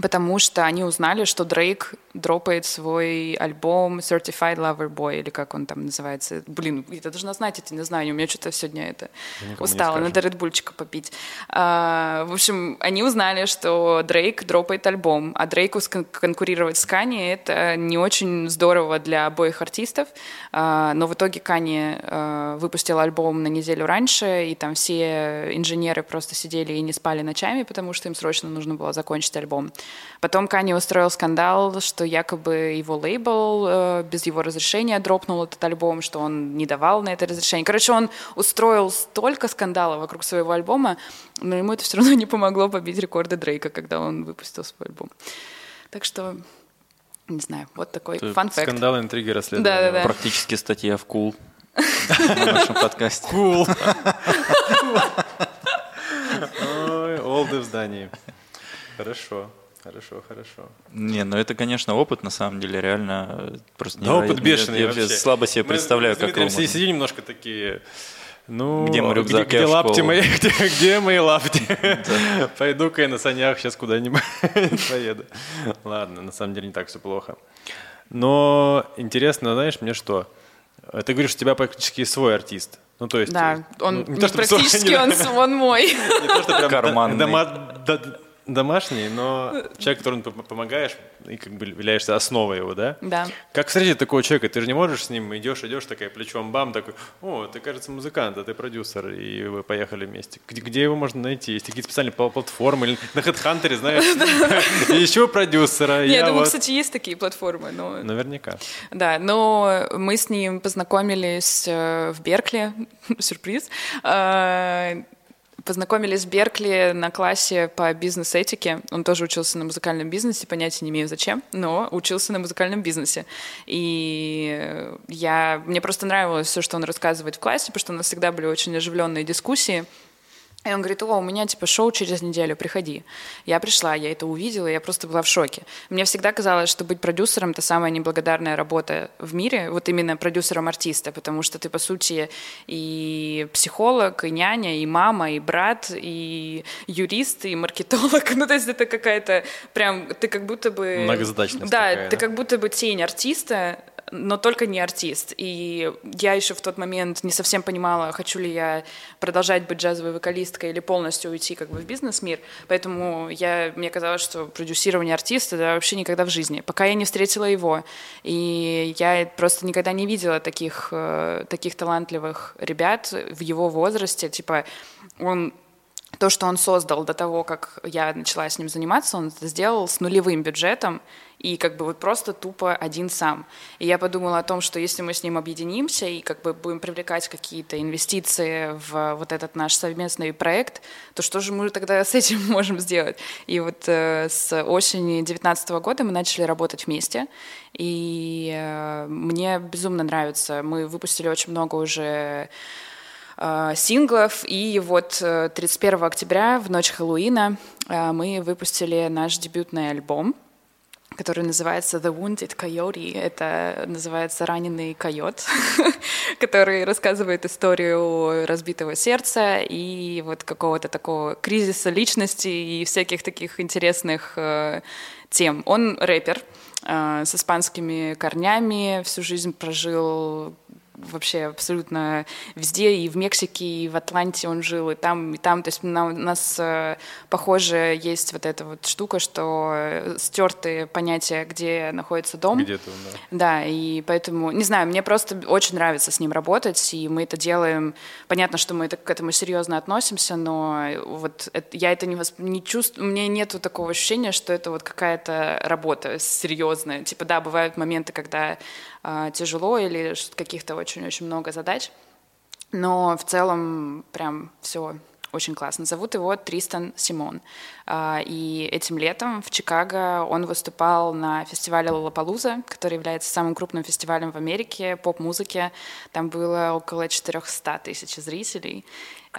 потому что они узнали, что Дрейк дропает свой альбом Certified Lover Boy, или как он там называется. Блин, я должна знать эти названия, у меня что-то сегодня это устало, надо редбульчика попить. А, в общем, они узнали, что Дрейк дропает альбом, а Дрейку конкурировать с Кани — это не очень здорово для обоих артистов, а, но в итоге Кани а, выпустил альбом на неделю раньше, и там все инженеры просто сидели и не спали ночами, потому что им срочно нужно было закончить альбом. Потом Кани устроил скандал, что якобы его лейбл э, без его разрешения дропнул этот альбом, что он не давал на это разрешение. Короче, он устроил столько скандалов вокруг своего альбома, но ему это все равно не помогло побить рекорды Дрейка, когда он выпустил свой альбом. Так что не знаю, вот такой фан факт. Скандалы, интриги, расследования. Да, да, да. Практически статья в Cool на нашем подкасте. Cool. Ой, олды в здании. Хорошо. Хорошо, хорошо. Не, ну это, конечно, опыт, на самом деле, реально э, просто Да, опыт бешеный Я, я вообще слабо себе мы представляю, как его все сидим немножко такие... Ну, где мой рюкзак, где, где лапти мои, где, где мои лапти? Пойду-ка я на санях сейчас куда-нибудь поеду. Ладно, на самом деле не так все плохо. Но интересно, знаешь, мне что? Ты говоришь, у тебя практически свой артист. Ну, то есть... Да, он ну, не то, практически, он, он мой. Не то, что прям Карманный домашний, но человек, которому ты помогаешь, и как бы являешься основой его, да? Да. Как встретить такого человека? Ты же не можешь с ним, идешь, идешь, такая плечом бам, такой, о, ты, кажется, музыкант, а ты продюсер, и вы поехали вместе. Где, где его можно найти? Есть какие-то специальные платформы? Или на HeadHunter, знаешь, еще продюсера. Нет, думаю, кстати, есть такие платформы. Наверняка. Да, но мы с ним познакомились э, в Беркли, сюрприз, э, Познакомились в Беркли на классе по бизнес-этике. Он тоже учился на музыкальном бизнесе, понятия не имею зачем, но учился на музыкальном бизнесе. И я, мне просто нравилось все, что он рассказывает в классе, потому что у нас всегда были очень оживленные дискуссии. И он говорит, о, у меня типа шоу через неделю, приходи. Я пришла, я это увидела, я просто была в шоке. Мне всегда казалось, что быть продюсером — это самая неблагодарная работа в мире, вот именно продюсером артиста, потому что ты, по сути, и психолог, и няня, и мама, и брат, и юрист, и маркетолог. Ну, то есть это какая-то прям, ты как будто бы... Многозадачность Да, такая, ты да? как будто бы тень артиста, но только не артист. И я еще в тот момент не совсем понимала, хочу ли я продолжать быть джазовой вокалисткой или полностью уйти как бы в бизнес-мир. Поэтому я, мне казалось, что продюсирование артиста да, вообще никогда в жизни, пока я не встретила его. И я просто никогда не видела таких, э, таких талантливых ребят в его возрасте. Типа он то, что он создал до того, как я начала с ним заниматься, он это сделал с нулевым бюджетом и как бы вот просто тупо один сам. И я подумала о том, что если мы с ним объединимся и как бы будем привлекать какие-то инвестиции в вот этот наш совместный проект, то что же мы тогда с этим можем сделать? И вот э, с осени 2019 года мы начали работать вместе, и э, мне безумно нравится. Мы выпустили очень много уже Э, синглов. И вот 31 э, октября, в ночь Хэллоуина, э, мы выпустили наш дебютный альбом, который называется The Wounded Coyote. Это называется «Раненый койот», который рассказывает историю разбитого сердца и вот какого-то такого кризиса личности и всяких таких интересных тем. Он рэпер с испанскими корнями, всю жизнь прожил вообще абсолютно везде, и в Мексике, и в Атланте он жил, и там, и там. То есть у нас э, похоже есть вот эта вот штука, что э, стертые понятия, где находится дом. Где-то, да. Да, и поэтому, не знаю, мне просто очень нравится с ним работать, и мы это делаем. Понятно, что мы это, к этому серьезно относимся, но вот это, я это не, восп... не чувствую, у меня нету такого ощущения, что это вот какая-то работа серьезная. Типа, да, бывают моменты, когда а, тяжело или каких-то очень-очень много задач. Но в целом прям все очень классно. Зовут его Тристан Симон. А, и этим летом в Чикаго он выступал на фестивале Лолапалуза, который является самым крупным фестивалем в Америке поп-музыки. Там было около 400 тысяч зрителей.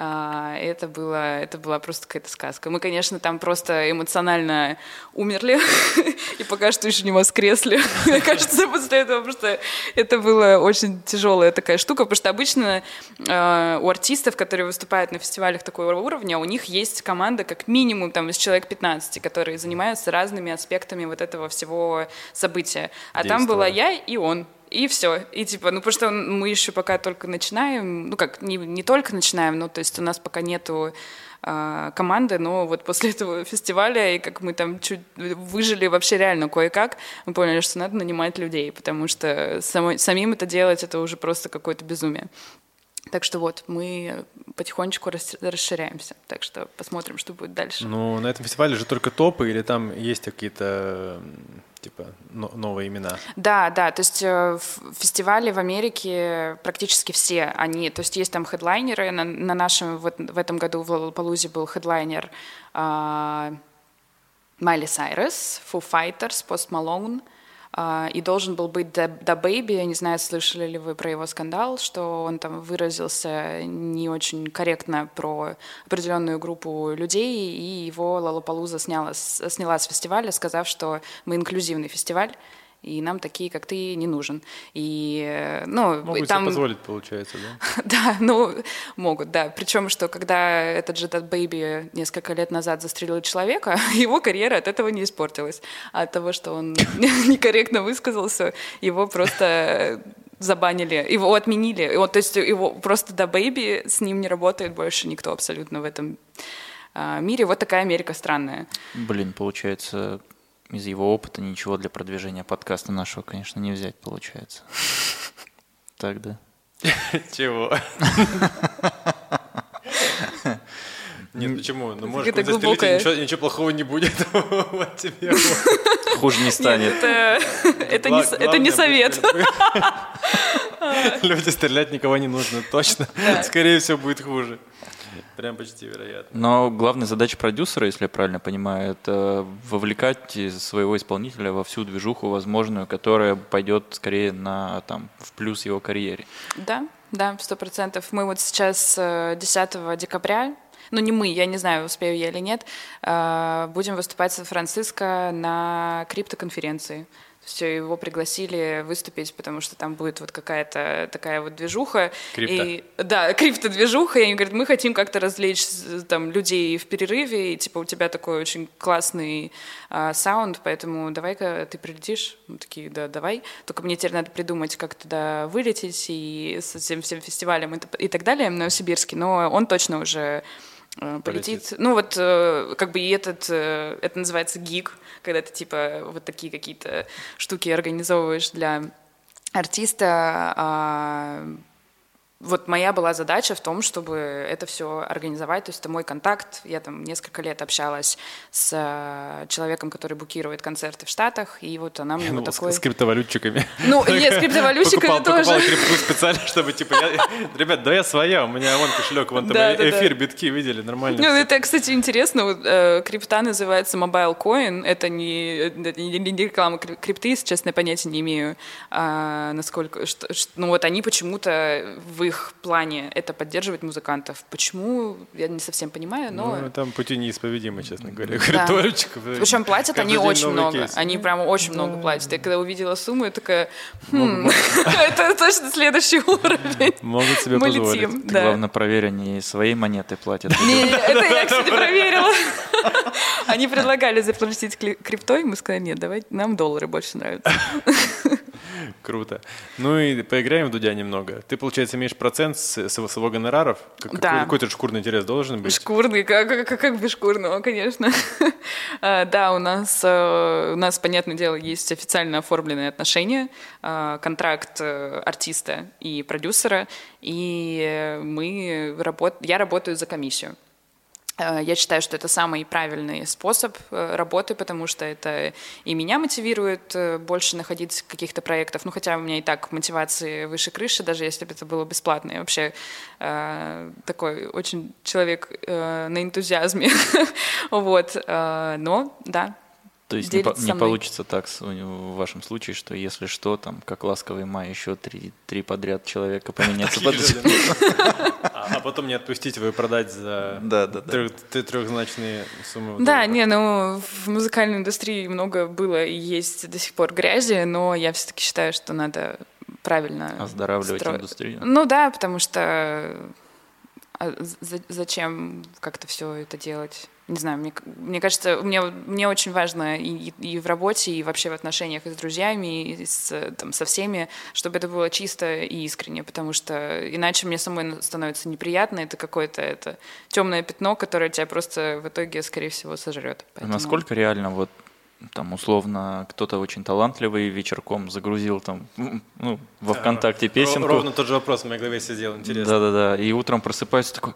А, это, было, это была просто какая-то сказка. Мы, конечно, там просто эмоционально умерли и пока что еще не воскресли. Мне кажется, после этого, потому что это была очень тяжелая такая штука, потому что обычно а, у артистов, которые выступают на фестивалях такого уровня, у них есть команда как минимум там из человек 15, которые занимаются разными аспектами вот этого всего события. А там была я и он и все. И типа, ну потому что мы еще пока только начинаем, ну как, не, не только начинаем, ну то есть у нас пока нету э, команды, но вот после этого фестиваля, и как мы там чуть выжили вообще реально кое-как, мы поняли, что надо нанимать людей, потому что самой, самим это делать, это уже просто какое-то безумие. Так что вот, мы потихонечку расширяемся. Так что посмотрим, что будет дальше. Ну, на этом фестивале же только топы или там есть какие-то типа новые имена? Да, да, то есть э, фестивали в Америке практически все они, то есть есть там хедлайнеры, на, на нашем вот в этом году в Лалапалузе был хедлайнер а, Майли Сайрес, Foo Fighters, Post Malone, и должен был быть Baby, я не знаю, слышали ли вы про его скандал, что он там выразился не очень корректно про определенную группу людей, и его Лалапалуза сняла, сняла с фестиваля, сказав, что мы инклюзивный фестиваль, и нам такие, как ты, не нужен. И, э, ну, могут там... себе позволить, получается, да? да, ну, могут, да. Причем, что когда этот же DaBaby несколько лет назад застрелил человека, его карьера от этого не испортилась. А от того, что он некорректно высказался, его просто забанили, его отменили. Вот, то есть его просто DaBaby с ним не работает больше никто абсолютно в этом а, мире. Вот такая Америка странная. Блин, получается, из его опыта ничего для продвижения подкаста нашего, конечно, не взять получается. Так, да? Чего? Нет, почему? Ну, может, вы застрелите, ничего, ничего плохого не будет. вот тебе. Хуже не станет. Нет, это, это, не, это не совет. Люди стрелять никого не нужно, точно. Скорее всего, будет хуже. Прям почти вероятно. Но главная задача продюсера, если я правильно понимаю, это вовлекать своего исполнителя во всю движуху возможную, которая пойдет скорее на там в плюс его карьере. Да, да, сто процентов. Мы вот сейчас 10 э, декабря ну не мы, я не знаю, успею я или нет, э, будем выступать в Сан-Франциско на криптоконференции. Все, его пригласили выступить, потому что там будет вот какая-то такая вот движуха. Крипто. И, да, крипто-движуха, и они говорят, мы хотим как-то развлечь там людей в перерыве, и типа у тебя такой очень классный а, саунд, поэтому давай-ка ты прилетишь. Мы такие, да, давай. Только мне теперь надо придумать, как туда вылететь, и с этим всем фестивалем и, и так далее, в Новосибирске, но он точно уже э, полетит. Полетит. Ну вот э, как бы и этот, э, это называется гиг, когда ты типа вот такие какие-то штуки организовываешь для артиста. Вот моя была задача в том, чтобы это все организовать. То есть это мой контакт. Я там несколько лет общалась с э, человеком, который букирует концерты в Штатах, и вот она мне Ну, вот такой... с криптовалютчиками. Ну, нет, с криптовалютчиками покупал, тоже. Покупал крипту специально, чтобы, типа, я- ребят, да я своя, у меня вон кошелек, вон там Да, да, эфир, битки, видели, нормально. Ну, всё. это, кстати, интересно. Вот, э, крипта называется Mobile Coin. Это не, это не- не реклама кри- крипты, если честно, я понятия не имею, а, насколько... Что, что- ну, вот они почему-то в их плане это поддерживать музыкантов. Почему, я не совсем понимаю, но... Ну, там пути неисповедимы, честно говоря. Да. Причем платят Каждый они очень много. кейс. Они прям очень много платят. Я когда увидела сумму, я такая, хм, это точно следующий уровень. Могут себе Мы позволить. летим. Да. главное, проверь, они своей монеты платят. Это я, кстати, проверила. Они предлагали заплатить криптой, мы сказали, нет, давай, нам доллары больше нравятся. Круто. Ну и поиграем в Дудя немного. Ты, получается, имеешь процент с с своего гонораров? Как- Да. какой- Какой-то шкурный интерес должен быть? Шкурный, как, как, как без шкурного, конечно. А, Да, у нас, э, у нас, понятное дело, есть официально оформленные отношения, а, контракт э, артиста и продюсера, и мы работ... я работаю за комиссию. Э, Я считаю, что это самый правильный способ э, работы, потому что это и меня мотивирует э, больше находить каких-то проектов. Ну, хотя у меня и так мотивации выше крыши, даже если бы это было бесплатно. Я вообще э, такой очень человек э, на энтузиазме. Вот. э, Но, да, То есть не, не получится так в вашем случае, что если что, там, как ласковый май, еще три, три подряд человека поменяться под А а потом не отпустить его и продать за Да, да, да. трех- трехзначные суммы. Да, долларов. не, ну в музыкальной индустрии много было и есть до сих пор грязи, но я все-таки считаю, что надо правильно Оздоравливать стро- индустрию. Ну да, потому что а за- зачем как-то все это делать? Не знаю, мне, мне кажется, мне, мне очень важно и, и в работе, и вообще в отношениях и с друзьями, и с, там, со всеми, чтобы это было чисто и искренне, потому что иначе мне самой становится неприятно, это какое-то это темное пятно, которое тебя просто в итоге, скорее всего, сожрет. А Насколько реально вот там условно кто-то очень талантливый вечерком загрузил там ну, во ВКонтакте песенку. Ровно тот же вопрос в моей голове сидел, интересно. Да-да-да. И утром просыпается такой.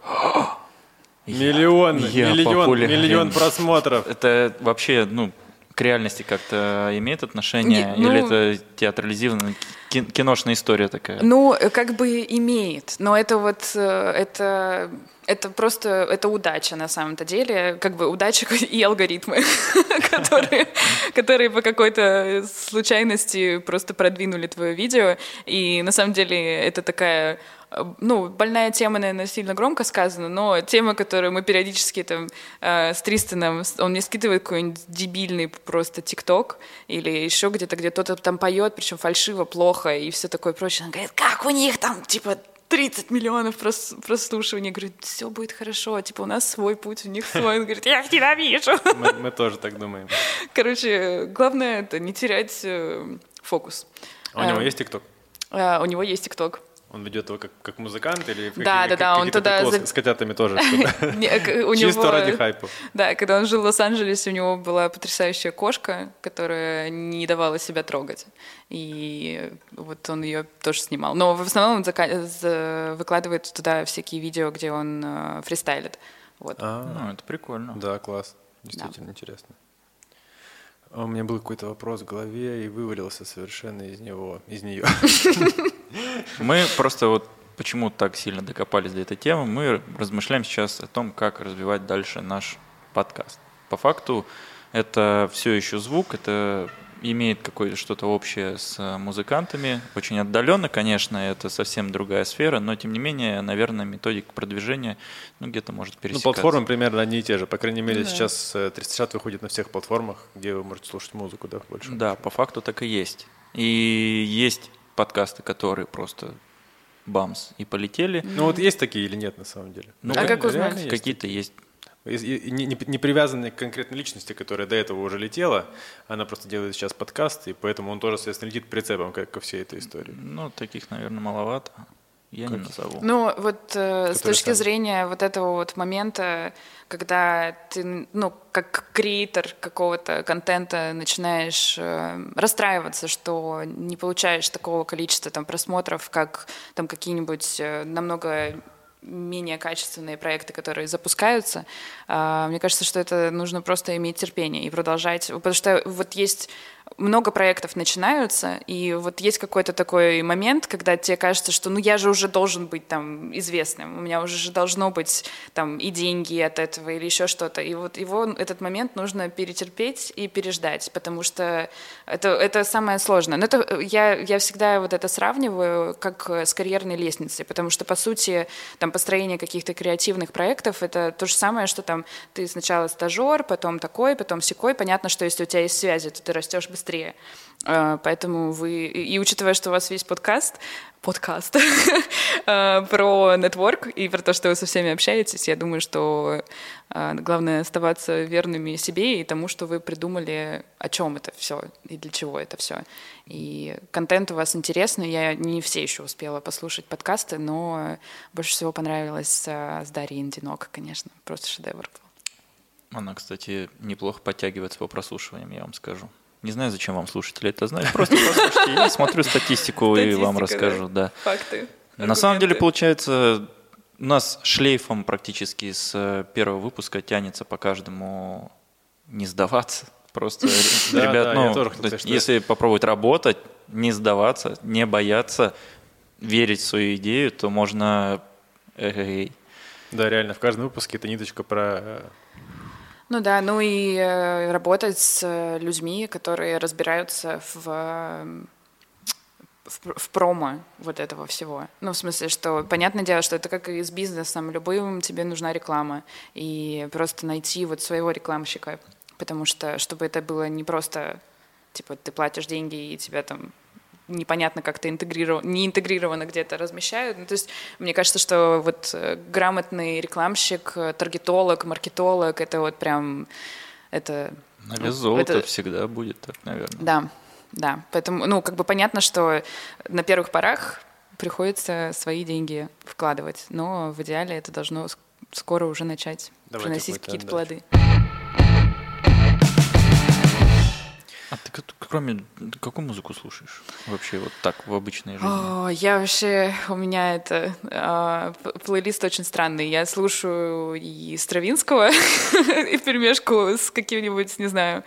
«А, я- Миллион, я миллион, популярен». миллион просмотров. Это вообще, ну, к реальности как-то имеет отношение? Не, ну- Или это театрализированная ки- киношная история такая? Ну, как бы имеет, но это вот, э, это, это просто, это удача на самом-то деле, как бы удача и алгоритмы, которые, которые по какой-то случайности просто продвинули твое видео, и на самом деле это такая ну, больная тема, наверное, сильно громко сказано, но тема, которую мы периодически там э, с Тристаном, он мне скидывает какой-нибудь дебильный просто ТикТок или еще где-то, где кто-то там поет, причем фальшиво, плохо и все такое прочее. Он говорит, как у них там, типа, 30 миллионов прос- прослушиваний. Я говорю, все будет хорошо, типа, у нас свой путь, у них свой. Он говорит, я их ненавижу. Мы, мы тоже так думаем. Короче, главное это не терять э, фокус. А у него Э, есть ТикТок? э, У него есть ТикТок. Он ведет его как, как музыкант или в Да, да, да, как- он какие-то туда за- с, котятами тоже Чисто ради хайпа. Да, когда он жил в Лос-Анджелесе, у него была потрясающая кошка, которая не давала себя трогать. И вот он ее тоже снимал. Но в основном он зака- выкладывает туда всякие видео, где он э, фристайлит. Вот. А, Ну, это прикольно. Да, класс. Действительно интересно. А У меня был какой-то вопрос в голове и вывалился совершенно из него, из нее. Мы просто вот почему так сильно докопались до этой темы, мы размышляем сейчас о том, как развивать дальше наш подкаст. По факту это все еще звук, это имеет какое-то что-то общее с музыкантами. Очень отдаленно, конечно, это совсем другая сфера, но тем не менее, наверное, методика продвижения ну, где-то может пересекаться. Ну, платформы примерно одни и те же. По крайней мере, да. сейчас 360 выходит на всех платформах, где вы можете слушать музыку, да, больше. Да, по факту так и есть. И есть подкасты, которые просто бамс и полетели. Ну вот есть такие или нет на самом деле? Ну, а как узнать? Какие-то есть. Не, не, не к конкретной личности, которая до этого уже летела, она просто делает сейчас подкаст, и поэтому он тоже, соответственно, летит прицепом как ко всей этой истории. Ну, таких, наверное, маловато. Я как? не назову. Ну, вот э, с точки сами. зрения вот этого вот момента, когда ты, ну, как креатор какого-то контента начинаешь э, расстраиваться, что не получаешь такого количества там просмотров, как там какие-нибудь э, намного менее качественные проекты, которые запускаются, э, мне кажется, что это нужно просто иметь терпение и продолжать, потому что вот есть много проектов начинаются, и вот есть какой-то такой момент, когда тебе кажется, что ну я же уже должен быть там известным, у меня уже же должно быть там и деньги от этого или еще что-то. И вот его, этот момент нужно перетерпеть и переждать, потому что это, это самое сложное. Но это, я, я всегда вот это сравниваю как с карьерной лестницей, потому что, по сути, там построение каких-то креативных проектов — это то же самое, что там ты сначала стажер, потом такой, потом секой. Понятно, что если у тебя есть связи, то ты растешь быстрее. А, поэтому вы... И учитывая, что у вас весь подкаст, подкаст а, про нетворк и про то, что вы со всеми общаетесь, я думаю, что а, главное оставаться верными себе и тому, что вы придумали, о чем это все и для чего это все. И контент у вас интересный. Я не все еще успела послушать подкасты, но больше всего понравилось с Дарьей Индинок, конечно. Просто шедевр был. Она, кстати, неплохо подтягивается по прослушиваниям, я вам скажу. Не знаю, зачем вам слушатели это знать. Просто послушайте. Я смотрю статистику и вам расскажу. Да. Факты. На самом деле, получается, у нас шлейфом практически с э, первого выпуска тянется по каждому не сдаваться. Просто, ребят, ну, если попробовать работать, не сдаваться, не бояться, верить в свою идею, то можно... Да, реально, в каждом выпуске это ниточка про э, ну да, ну и э, работать с людьми, которые разбираются в, в, в промо вот этого всего. Ну, в смысле, что понятное дело, что это как и с бизнесом. Любым тебе нужна реклама. И просто найти вот своего рекламщика. Потому что, чтобы это было не просто, типа, ты платишь деньги и тебя там непонятно как-то интегрировано, не интегрировано где-то размещают. Ну, то есть мне кажется, что вот э, грамотный рекламщик, э, таргетолог, маркетолог, это вот прям, это... На вес золота это... всегда будет так, наверное. Да, да. Поэтому, ну, как бы понятно, что на первых порах приходится свои деньги вкладывать, но в идеале это должно скоро уже начать Давайте приносить какие-то плоды. А ты кроме какую музыку слушаешь вообще вот так в обычной жизни? О, я вообще у меня это э, плейлист очень странный. Я слушаю и Стравинского и перемешку с каким-нибудь не знаю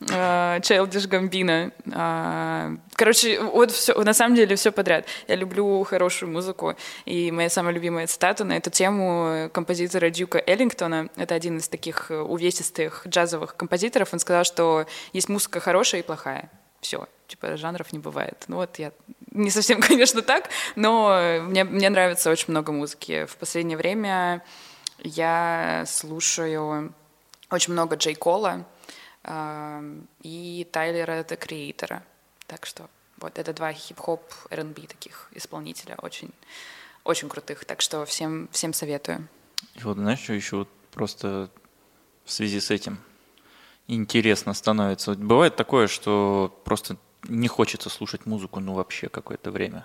Childish Gambino. А, короче, вот все, на самом деле все подряд. Я люблю хорошую музыку, и моя самая любимая цитата на эту тему композитора Дюка Эллингтона, это один из таких увесистых джазовых композиторов, он сказал, что есть музыка хорошая и плохая. Все, типа жанров не бывает. Ну вот я не совсем, конечно, так, но мне, мне нравится очень много музыки. В последнее время я слушаю очень много Джей Кола, и Тайлера это креатора. Так что вот это два хип-хоп, R&B таких исполнителя очень, очень крутых. Так что всем, всем советую. И вот знаешь, что еще вот просто в связи с этим интересно становится. Бывает такое, что просто не хочется слушать музыку, ну вообще какое-то время.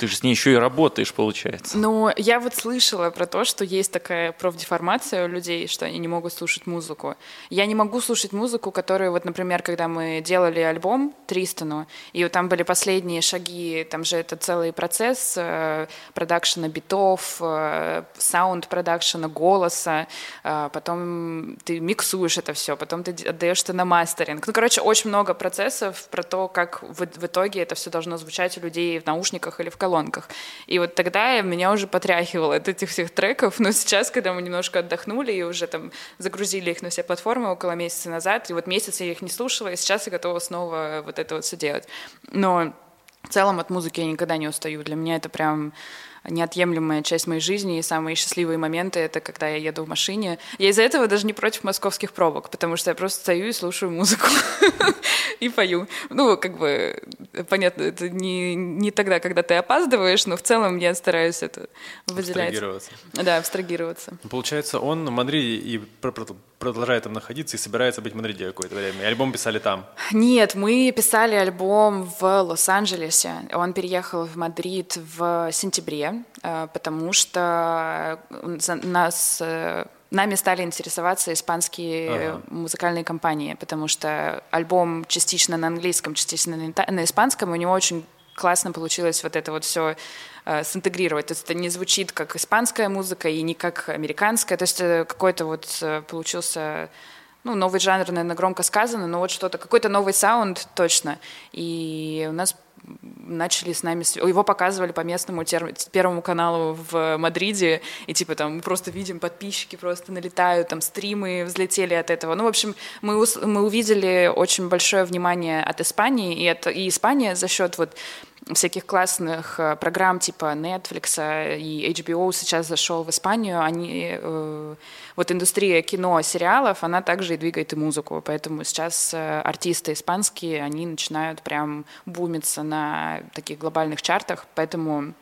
Ты же с ней еще и работаешь, получается. Ну, я вот слышала про то, что есть такая профдеформация у людей, что они не могут слушать музыку. Я не могу слушать музыку, которую, вот, например, когда мы делали альбом Тристану, и вот там были последние шаги, там же это целый процесс э, продакшена битов, э, саунд-продакшена, голоса, э, потом ты миксуешь это все, потом ты отдаешь это на мастеринг. Ну, короче, очень много процессов про то, как в, в итоге это все должно звучать у людей в наушниках или в колонках колонках. И вот тогда меня уже потряхивало от этих всех треков, но сейчас, когда мы немножко отдохнули и уже там загрузили их на все платформы около месяца назад, и вот месяц я их не слушала, и сейчас я готова снова вот это вот все делать. Но в целом от музыки я никогда не устаю. Для меня это прям неотъемлемая часть моей жизни, и самые счастливые моменты — это когда я еду в машине. Я из-за этого даже не против московских пробок, потому что я просто стою и слушаю музыку и пою. Ну, как бы, понятно, это не, не тогда, когда ты опаздываешь, но в целом я стараюсь это выделять. Абстрагироваться. Да, абстрагироваться. Получается, он в Мадриде и продолжает там находиться и собирается быть в Мадриде какое-то время. И альбом писали там? Нет, мы писали альбом в Лос-Анджелесе. Он переехал в Мадрид в сентябре, э, потому что нас э, нами стали интересоваться испанские ага. музыкальные компании, потому что альбом частично на английском, частично на испанском, у него очень классно получилось вот это вот все э, синтегрировать. То есть это не звучит как испанская музыка и не как американская. То есть э, какой-то вот э, получился ну, новый жанр, наверное, громко сказано, но вот что-то, какой-то новый саунд точно. И у нас начали с нами... Его показывали по местному тер... первому каналу в Мадриде, и типа там мы просто видим, подписчики просто налетают, там стримы взлетели от этого. Ну, в общем, мы, ус... мы увидели очень большое внимание от Испании, и, это... и Испания за счет вот всяких классных э, программ типа Netflix и HBO сейчас зашел в Испанию, они, э, вот индустрия кино, сериалов, она также и двигает и музыку, поэтому сейчас э, артисты испанские, они начинают прям бумиться на таких глобальных чартах, поэтому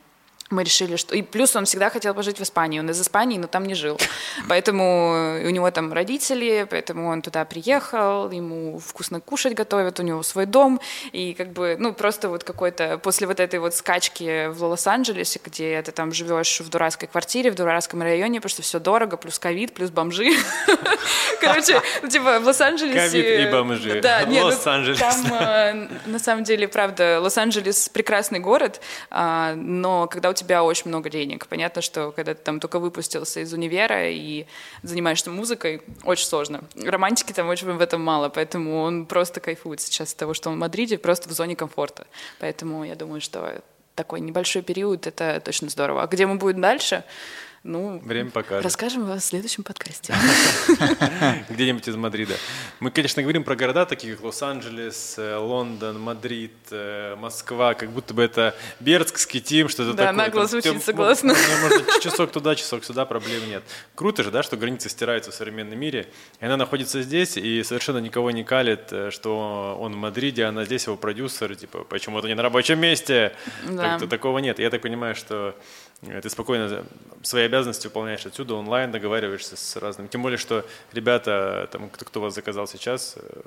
мы решили, что... И плюс он всегда хотел пожить в Испании. Он из Испании, но там не жил. Поэтому у него там родители, поэтому он туда приехал, ему вкусно кушать готовят, у него свой дом. И как бы, ну, просто вот какой-то... После вот этой вот скачки в Лос-Анджелесе, где ты там живешь в дурацкой квартире, в дурацком районе, потому что все дорого, плюс ковид, плюс бомжи. Короче, ну, типа в Лос-Анджелесе... Ковид и бомжи. Да, нет, ну, Лос-Анджелес. Там, э, на самом деле, правда, Лос-Анджелес прекрасный город, а, но когда у тебя очень много денег. Понятно, что когда ты там только выпустился из универа и занимаешься музыкой, очень сложно. Романтики там очень в этом мало, поэтому он просто кайфует сейчас от того, что он в Мадриде, просто в зоне комфорта. Поэтому я думаю, что такой небольшой период — это точно здорово. А где мы будем дальше? Ну, Время покажет. Расскажем вам в следующем подкасте. Где-нибудь из Мадрида. Мы, конечно, говорим про города, такие как Лос-Анджелес, э, Лондон, Мадрид, э, Москва, как будто бы это Бердск, Искитим, что-то да, такое. Да, нагло звучит, согласна. Может, часок туда, часок сюда, проблем нет. Круто же, да, что границы стираются в современном мире. И она находится здесь и совершенно никого не калит, э, что он в Мадриде, она здесь его продюсер, типа, почему-то не на рабочем месте. Да. Такого нет. Я так понимаю, что ты спокойно свои обязанности выполняешь отсюда онлайн, договариваешься с разными. Тем более, что ребята, там, кто, кто вас заказал сейчас, э,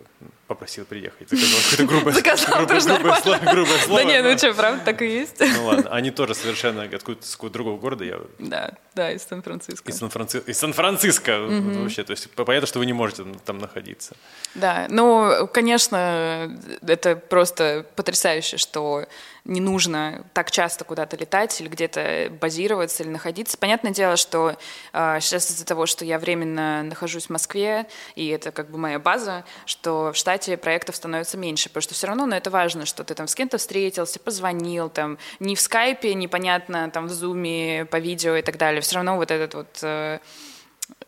попросил приехать. Заказал какое-то грубое, заказал, грубое, грубое, слово, грубое слово. Да не, ну что, правда так и есть. Ну ладно, они тоже совершенно откуда-то с другого города. Я... Да, да, из Сан-Франциско. Из, Сан-Франци... из Сан-Франциско вообще. То есть понятно, что вы не можете там находиться. Да, ну, конечно, это просто потрясающе, что не нужно так часто куда-то летать или где-то базироваться или находиться. Понятное дело, что э, сейчас из-за того, что я временно нахожусь в Москве, и это как бы моя база, что в штате проектов становится меньше, потому что все равно, но ну, это важно, что ты там с кем-то встретился, позвонил, там, не в скайпе, непонятно, там, в зуме, по видео и так далее. Все равно вот этот вот... Э,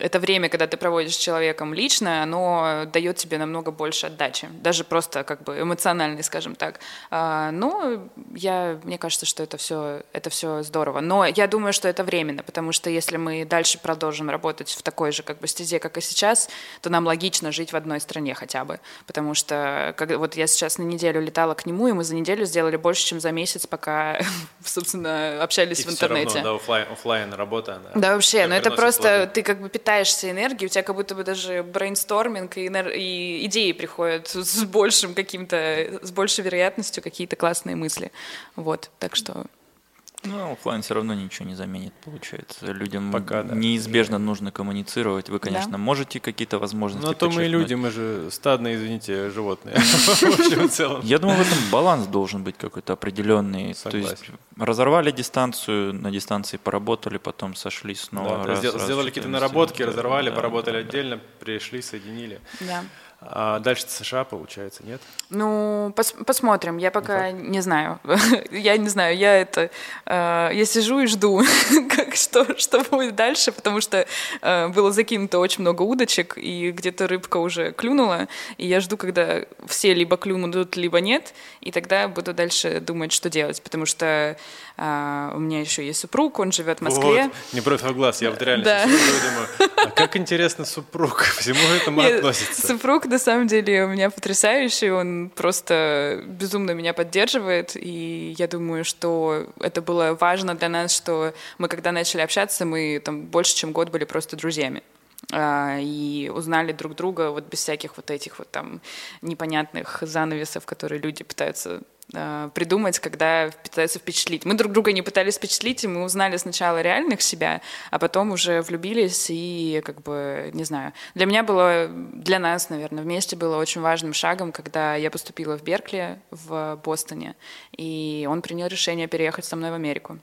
это время, когда ты проводишь с человеком лично, оно дает тебе намного больше отдачи, даже просто как бы эмоциональной, скажем так. А, но я, мне кажется, что это все, это все здорово. Но я думаю, что это временно, потому что если мы дальше продолжим работать в такой же как бы стезе, как и сейчас, то нам логично жить в одной стране хотя бы, потому что как, вот я сейчас на неделю летала к нему, и мы за неделю сделали больше, чем за месяц, пока, собственно, общались и в интернете. Равно, да, офлайн, офлайн работа. Она да, вообще, но это просто ты как бы питаешься энергией, у тебя как будто бы даже брейнсторминг и, и идеи приходят с большим каким-то, с большей вероятностью какие-то классные мысли. Вот, так что... Ну, офлайн все равно ничего не заменит, получается. Людям Пока, да. неизбежно нужно коммуницировать. Вы, конечно, да. можете какие-то возможности. Но то мы люди, мы же стадные, извините, животные. Я думаю, в этом баланс должен быть какой-то определенный. То есть разорвали дистанцию, на дистанции поработали, потом сошлись снова. Сделали какие-то наработки, разорвали, поработали отдельно, пришли, соединили. Да. А дальше США, получается, нет? Ну, пос посмотрим. Я пока ну, не знаю. я не знаю. Я это... Э, я сижу и жду, как, что, что будет дальше, потому что э, было закинуто очень много удочек, и где-то рыбка уже клюнула, и я жду, когда все либо клюнут, либо нет, и тогда буду дальше думать, что делать, потому что э, у меня еще есть супруг, он живет в Москве. Вот. Не против глаз, я вот реально да. думаю, а как интересно супруг, к всему этому относится? Супруг на самом деле у меня потрясающий, он просто безумно меня поддерживает, и я думаю, что это было важно для нас, что мы когда начали общаться, мы там больше, чем год были просто друзьями а, и узнали друг друга вот без всяких вот этих вот там непонятных занавесов, которые люди пытаются придумать, когда пытаются впечатлить. Мы друг друга не пытались впечатлить, и мы узнали сначала реальных себя, а потом уже влюбились, и как бы, не знаю, для меня было, для нас, наверное, вместе было очень важным шагом, когда я поступила в Беркли в Бостоне, и он принял решение переехать со мной в Америку.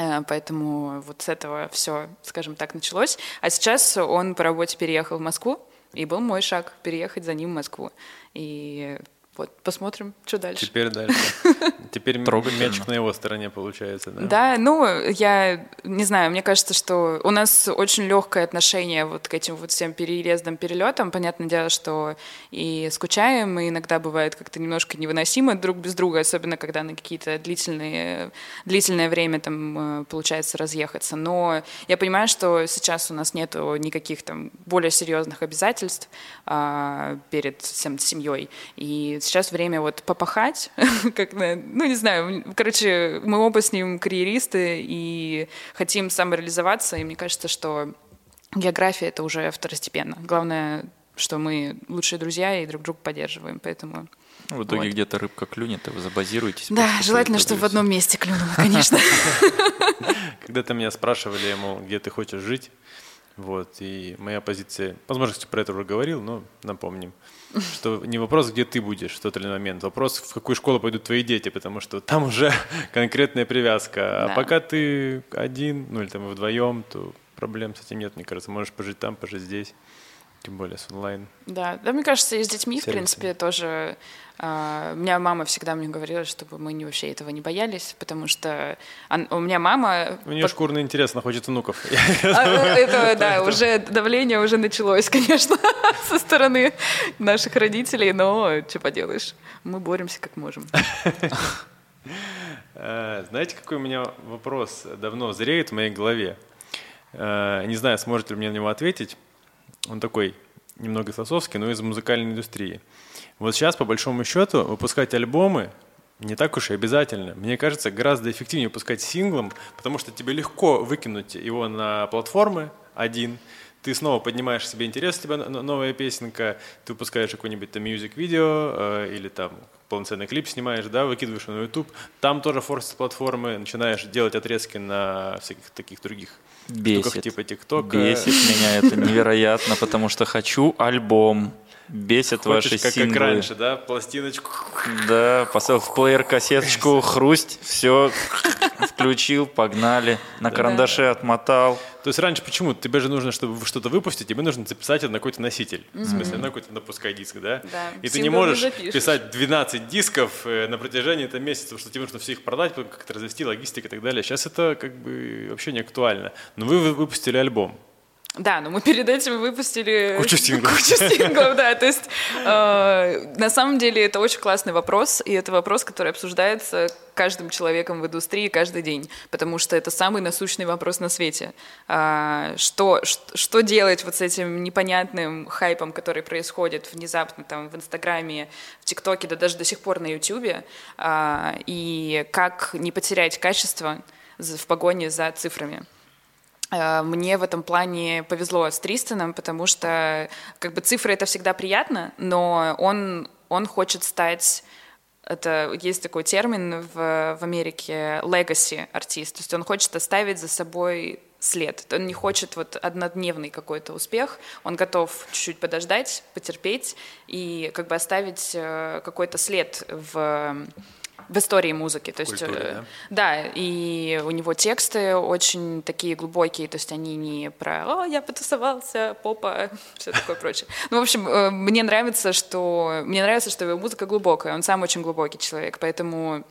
Э, поэтому вот с этого все, скажем так, началось. А сейчас он по работе переехал в Москву, и был мой шаг переехать за ним в Москву. И вот, посмотрим, что дальше. Теперь дальше. Теперь мячик на его стороне получается, да? Да, ну, я не знаю, мне кажется, что у нас очень легкое отношение вот к этим вот всем переездам, перелетам. Понятное дело, что и скучаем, и иногда бывает как-то немножко невыносимо друг без друга, особенно когда на какие-то длительные, длительное время там э, получается разъехаться. Но я понимаю, что сейчас у нас нету никаких там более серьезных обязательств а, перед всем семьей. И сейчас время вот попахать, как, ну, не знаю, короче, мы оба с ним карьеристы и хотим самореализоваться, и мне кажется, что география — это уже второстепенно. Главное, что мы лучшие друзья и друг друга поддерживаем, поэтому... В итоге вот. где-то рыбка клюнет, и вы забазируетесь. Да, желательно, чтобы в одном месте клюнула, конечно. Когда-то меня спрашивали, ему, где ты хочешь жить, вот, и моя позиция, возможно, про это уже говорил, но напомним, что не вопрос, где ты будешь в тот или иной момент, вопрос, в какую школу пойдут твои дети, потому что там уже конкретная привязка. А да. пока ты один, ну или там вдвоем, то проблем с этим нет, мне кажется. Можешь пожить там, пожить здесь. Тем более с онлайн. Да, да, мне кажется, и с детьми, Сервисами. в принципе, тоже. Uh, у меня мама всегда мне говорила, чтобы мы не, вообще этого не боялись, потому что он, у меня мама... У нее шкурный интерес, она хочет внуков. А, ну, это, да, уже давление уже началось, конечно, со стороны наших родителей, но что поделаешь, мы боремся как можем. Э, знаете, какой у меня вопрос давно зреет в моей голове? Не знаю, сможете ли мне на него ответить он такой немного философский, но из музыкальной индустрии. Вот сейчас, по большому счету, выпускать альбомы не так уж и обязательно. Мне кажется, гораздо эффективнее выпускать синглом, потому что тебе легко выкинуть его на платформы один, ты снова поднимаешь себе интерес, у тебя новая песенка, ты выпускаешь какой-нибудь там мюзик-видео э, или там полноценный клип снимаешь, да, выкидываешь на YouTube, там тоже форсит платформы, начинаешь делать отрезки на всяких таких других Бесит. штуках типа ТикТок. Бесит меня это невероятно, потому что хочу альбом. Бесит Хочешь, ваши как, синглы. как раньше, да? Пластиночку. Да, поставил в плеер кассеточку, хрусть, все, включил, погнали, на карандаше отмотал. То есть раньше почему? Тебе же нужно, чтобы что-то выпустить, тебе нужно записать это на какой-то носитель. В смысле, на какой-то напускай диск, да? Да. И ты не можешь писать 12 дисков э, на протяжении этого месяца, потому что тебе нужно все их продать, как-то развести, логистика и так далее. Сейчас это как бы вообще не актуально. Но вы выпустили альбом. Да, но мы перед этим выпустили кучу синглов. Кучу синглов, да. То есть э, на самом деле это очень классный вопрос, и это вопрос, который обсуждается каждым человеком в индустрии каждый день, потому что это самый насущный вопрос на свете. А, что, что делать вот с этим непонятным хайпом, который происходит внезапно там в Инстаграме, в ТикТоке, да даже до сих пор на Ютубе, а, и как не потерять качество в погоне за цифрами. Э, мне в этом плане повезло с Тристаном, потому что как бы цифры это всегда приятно, но он, он хочет стать это есть такой термин в, в Америке legacy артист, то есть он хочет оставить за собой след. Он не хочет вот однодневный какой-то успех, он готов чуть-чуть подождать, потерпеть и как бы оставить э, какой-то след в в истории музыки. То есть, Культуре, э, да? да, и у него тексты очень такие глубокие, то есть они не про «О, я потусовался, попа», все такое прочее. Ну, в общем, э, мне нравится, что мне нравится, что его музыка глубокая, он сам очень глубокий человек, поэтому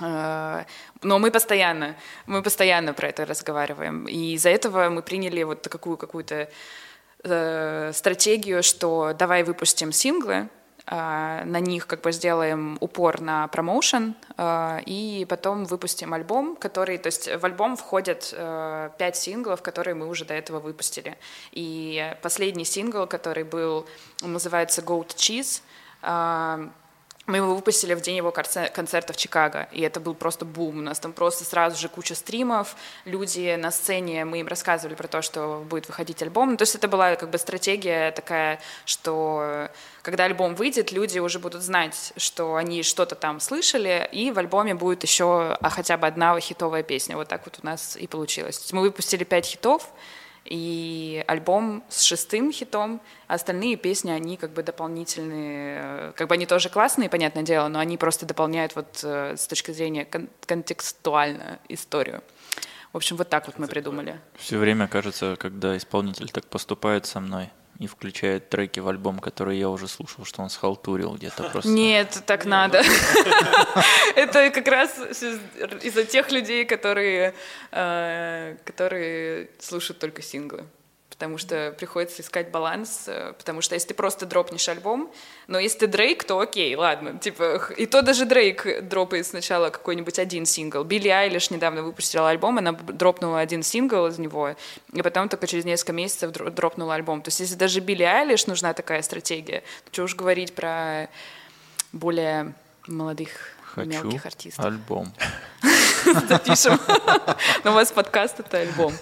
э, но мы постоянно, мы постоянно про это разговариваем. И из-за этого мы приняли вот такую какую-то э, стратегию, что давай выпустим синглы, на них как бы сделаем упор на промоушен, э, и потом выпустим альбом, который, то есть в альбом входят э, пять синглов, которые мы уже до этого выпустили. И последний сингл, который был, он называется Goat Cheese, мы его выпустили в день его конце- концерта в Чикаго, и это был просто бум. У нас там просто сразу же куча стримов, люди на сцене, мы им рассказывали про то, что будет выходить альбом. Ну, то есть это была как бы стратегия такая, что когда альбом выйдет, люди уже будут знать, что они что-то там слышали, и в альбоме будет еще а, хотя бы одна хитовая песня. Вот так вот у нас и получилось. Мы выпустили пять хитов, и альбом с шестым хитом, а остальные песни, они как бы дополнительные, э, как бы они тоже классные, понятное дело, но они просто дополняют вот э, с точки зрения кон- контекстуально историю. В общем, вот так вот мы придумали. Все время кажется, когда исполнитель так поступает со мной и включает треки в альбом, которые я уже слушал, что он схалтурил где-то просто. Нет, так надо. Это как раз из-за тех людей, которые, э, которые слушают только синглы. Потому что приходится искать баланс, э, потому что если ты просто дропнешь альбом, но если ты Дрейк, то окей, ладно, типа, и то даже Дрейк дропает сначала какой-нибудь один сингл. Билли Айлиш недавно выпустила альбом, она дропнула один сингл из него, и потом только через несколько месяцев дро- дропнула альбом. То есть если даже Билли Айлиш нужна такая стратегия, то что уж говорить про более молодых Хочу мелких артистов. альбом. Запишем. Но у вас подкаст — это альбом.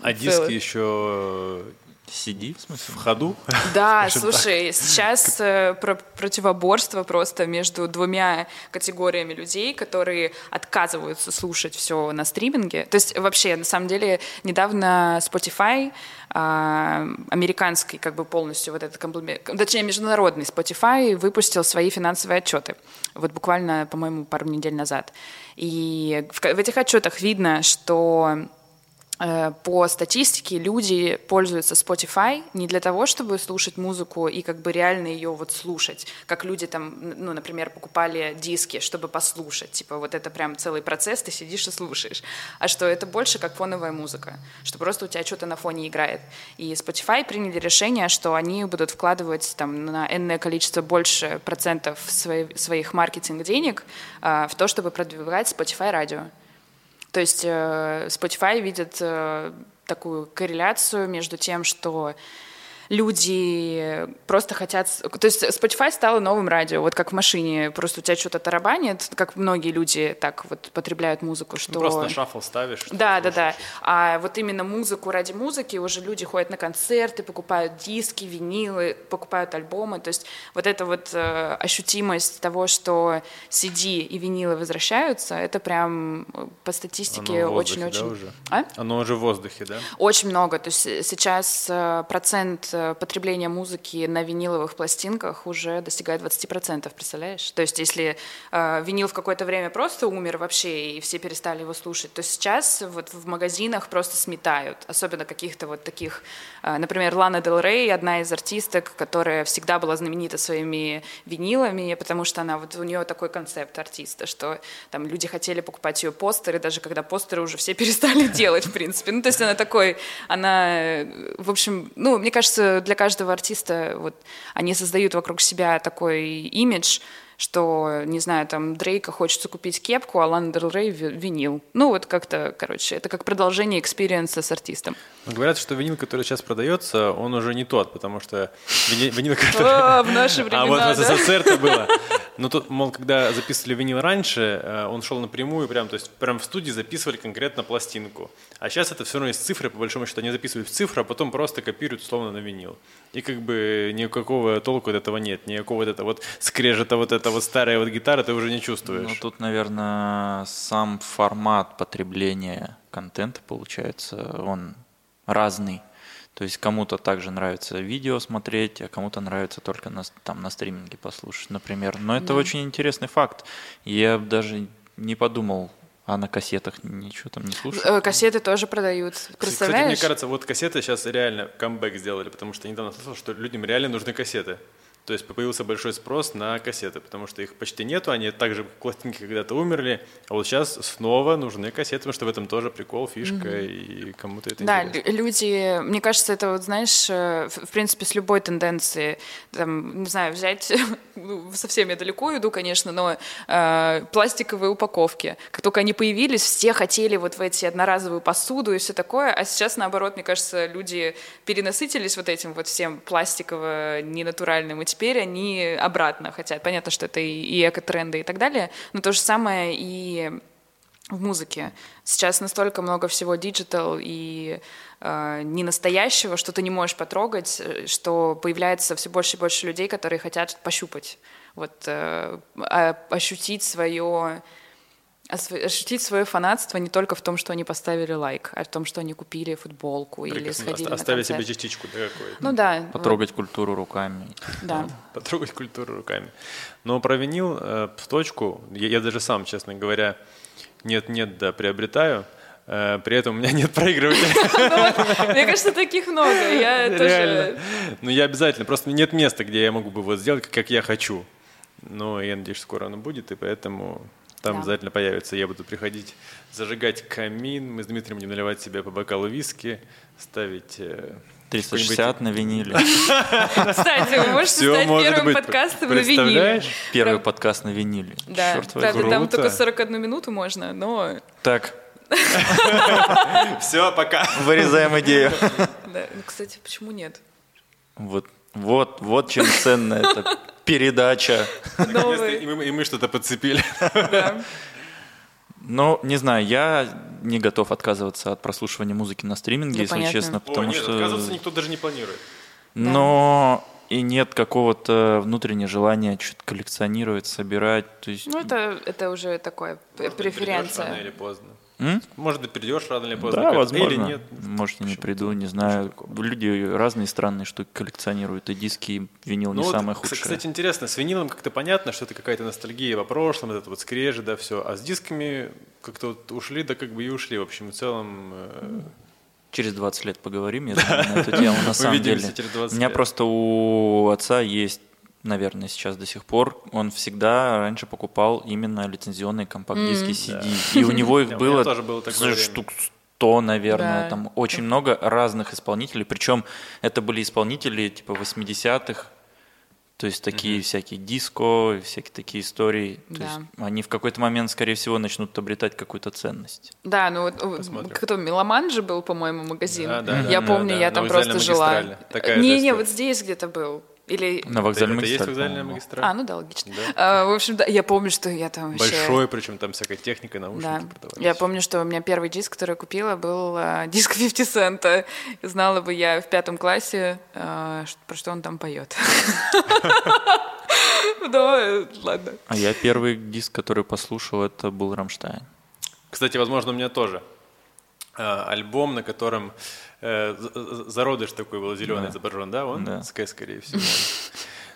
А диски еще CD, в смысле? в ходу? Да, слушай, сейчас э, про- противоборство просто между двумя категориями людей, которые отказываются слушать все на стриминге. То есть вообще, на самом деле, недавно Spotify, а, американский как бы полностью вот этот комплимент, точнее, международный Spotify выпустил свои финансовые отчеты. Вот буквально, по-моему, пару недель назад. И в, этих отчетах видно, что по статистике люди пользуются Spotify не для того, чтобы слушать музыку и как бы реально ее вот слушать, как люди там, ну, например, покупали диски, чтобы послушать, типа вот это прям целый процесс, ты сидишь и слушаешь, а что это больше как фоновая музыка, что просто у тебя что-то на фоне играет. И Spotify приняли решение, что они будут вкладывать там на энное количество больше процентов свои- своих маркетинг денег а, в то, чтобы продвигать Spotify радио. То есть э, Spotify видит э, такую корреляцию между тем, что люди просто хотят... То есть Spotify стало новым радио, вот как в машине, просто у тебя что-то тарабанит, как многие люди так вот потребляют музыку, что... Ну, Просто на шаффл ставишь. Да, да, да. А вот именно музыку ради музыки уже люди ходят на концерты, покупают диски, винилы, покупают альбомы. То есть вот эта вот э, ощутимость того, что CD и винилы возвращаются, это прям э, по статистике Оно в воздухе, да, очень-очень... уже? А? Оно уже в воздухе, да? Очень много. То есть э, сейчас процент э, потребления музыки на виниловых пластинках уже достигает 20%, представляешь? То есть если э, винил в какое-то время просто умер вообще, и все перестали его слушать, то сейчас вот в магазинах просто сметают. Особенно каких-то вот таких, э, например, Лана Дел Рей, одна из артисток, которая всегда была знаменита своими винилами, потому что она вот у нее такой концепт артиста, что там люди хотели покупать ее постеры, даже когда постеры уже все перестали делать, в принципе. Ну, то есть она такой, она, э, в общем, ну, мне кажется, для каждого артиста вот они создают вокруг себя такой имидж, что, не знаю, там Дрейка хочется купить кепку, а Лана Дель Рей ви- винил. Ну, вот как-то, короче, это как продолжение experience а с артистом. Но говорят, что винил, который сейчас продается, он уже не тот, потому что вини- винил, который... А, в наши А вот времена, в да? СССР это было. Но тут, мол, когда записывали винил раньше, э, он шел напрямую, прям, то есть прям в студии записывали конкретно пластинку. А сейчас это все равно из цифры, по большому счету, они записывают в цифру, а потом просто копируют условно на винил. И как бы никакого толку от этого нет, никакого вот этого вот скрежета, вот это вот старая вот гитара ты уже не чувствуешь. Ну, тут, наверное, сам формат потребления контента, получается, он разный. То есть кому-то также нравится видео смотреть, а кому-то нравится только на, там, на стриминге послушать, например. Но это да. очень интересный факт. Я даже не подумал а на кассетах ничего там не слушают? Э, кассеты тоже продают. Представляешь? Кстати, мне кажется, вот кассеты сейчас реально камбэк сделали, потому что недавно слышал, что людям реально нужны кассеты. То есть появился большой спрос на кассеты, потому что их почти нету, они также пластинки когда-то умерли, а вот сейчас снова нужны кассеты, потому что в этом тоже прикол, фишка, mm-hmm. и кому-то это да, интересно. Да, люди, мне кажется, это вот, знаешь, э, в принципе, с любой тенденцией, там, не знаю, взять, ну, совсем я далеко иду, конечно, но э, пластиковые упаковки, как только они появились, все хотели вот в эти одноразовую посуду и все такое, а сейчас, наоборот, мне кажется, люди перенасытились вот этим вот всем пластиково-ненатуральным, и теперь они обратно хотят. Понятно, что это и эко-тренды и так далее, но то же самое и в музыке. Сейчас настолько много всего digital и э, не настоящего, что ты не можешь потрогать, э, что появляется все больше и больше людей, которые хотят пощупать, вот э, ощутить свое ощутить свое фанатство не только в том, что они поставили лайк, а в том, что они купили футболку Прекрасно. или сходили Оставить на себе частичку да, какой-то. Ну да. Потрогать вот. культуру руками. Да. Потрогать культуру руками. Но про винил э, в точку, я, я даже сам, честно говоря, нет-нет, да, приобретаю. Э, при этом у меня нет проигрывателя. Мне кажется, таких много. Я тоже... Ну, я обязательно. Просто нет места, где я могу бы вот сделать, как я хочу. Но я надеюсь, скоро оно будет, и поэтому там да. обязательно появится. Я буду приходить, зажигать камин. Мы с Дмитрием будем наливать себе по бокалу виски, ставить... 360 э, на виниле. Кстати, вы можете Все стать первым подкастом на виниле. Первый подкаст на виниле. Да, Черт правда, там только 41 минуту можно, но... Так. Все, пока. Вырезаем идею. Да. Кстати, почему нет? Вот, вот, вот чем ценная эта передача. И мы, и мы что-то подцепили. Да. Ну, не знаю, я не готов отказываться от прослушивания музыки на стриминге, да, если понятно. честно, потому О, нет, что... отказываться никто даже не планирует. Но да. и нет какого-то внутреннего желания что-то коллекционировать, собирать. То есть... Ну, это, это уже такое Может, преференция. Рано или поздно. М? Может быть, придешь рано или поздно. Да, возможно. Или нет. Может, я не приду, не знаю. Люди разные странные штуки коллекционируют, и диски, и винил ну не вот, самое худшее. Кстати, интересно, с винилом как-то понятно, что это какая-то ностальгия по прошлому, это вот скрежи, да, все. А с дисками как-то вот ушли, да как бы и ушли. В общем, в целом... Э... Через 20 лет поговорим, я думаю, на эту тему. На самом деле. У меня просто у отца есть наверное, сейчас до сих пор, он всегда раньше покупал именно лицензионные компакт-диски CD. Да. И у него их было штук 100, наверное, да. там очень много разных исполнителей. Причем это были исполнители типа 80-х, то есть такие mm-hmm. всякие диско, всякие такие истории. То да. есть они в какой-то момент, скорее всего, начнут обретать какую-то ценность. Да, ну вот кто Меломан же был, по-моему, магазин. Да, да, я да, помню, да, я там просто жила. Не-не, вот здесь где-то был. Или... На вокзале это, есть вокзальная магистраль. А, ну да, логично. Да. А, в общем, да, я помню, что я там вообще... Большой, причем там всякая техника, наушники да. продавались. Я помню, что у меня первый диск, который я купила, был а, диск 50 цента. Знала бы я в пятом классе, а, про что он там поет. Да, ладно. А я первый диск, который послушал, это был «Рамштайн». Кстати, возможно, у меня тоже. А, альбом, на котором э, зародыш такой был зеленый да. изображен, да, он? Да. Скай, скорее всего.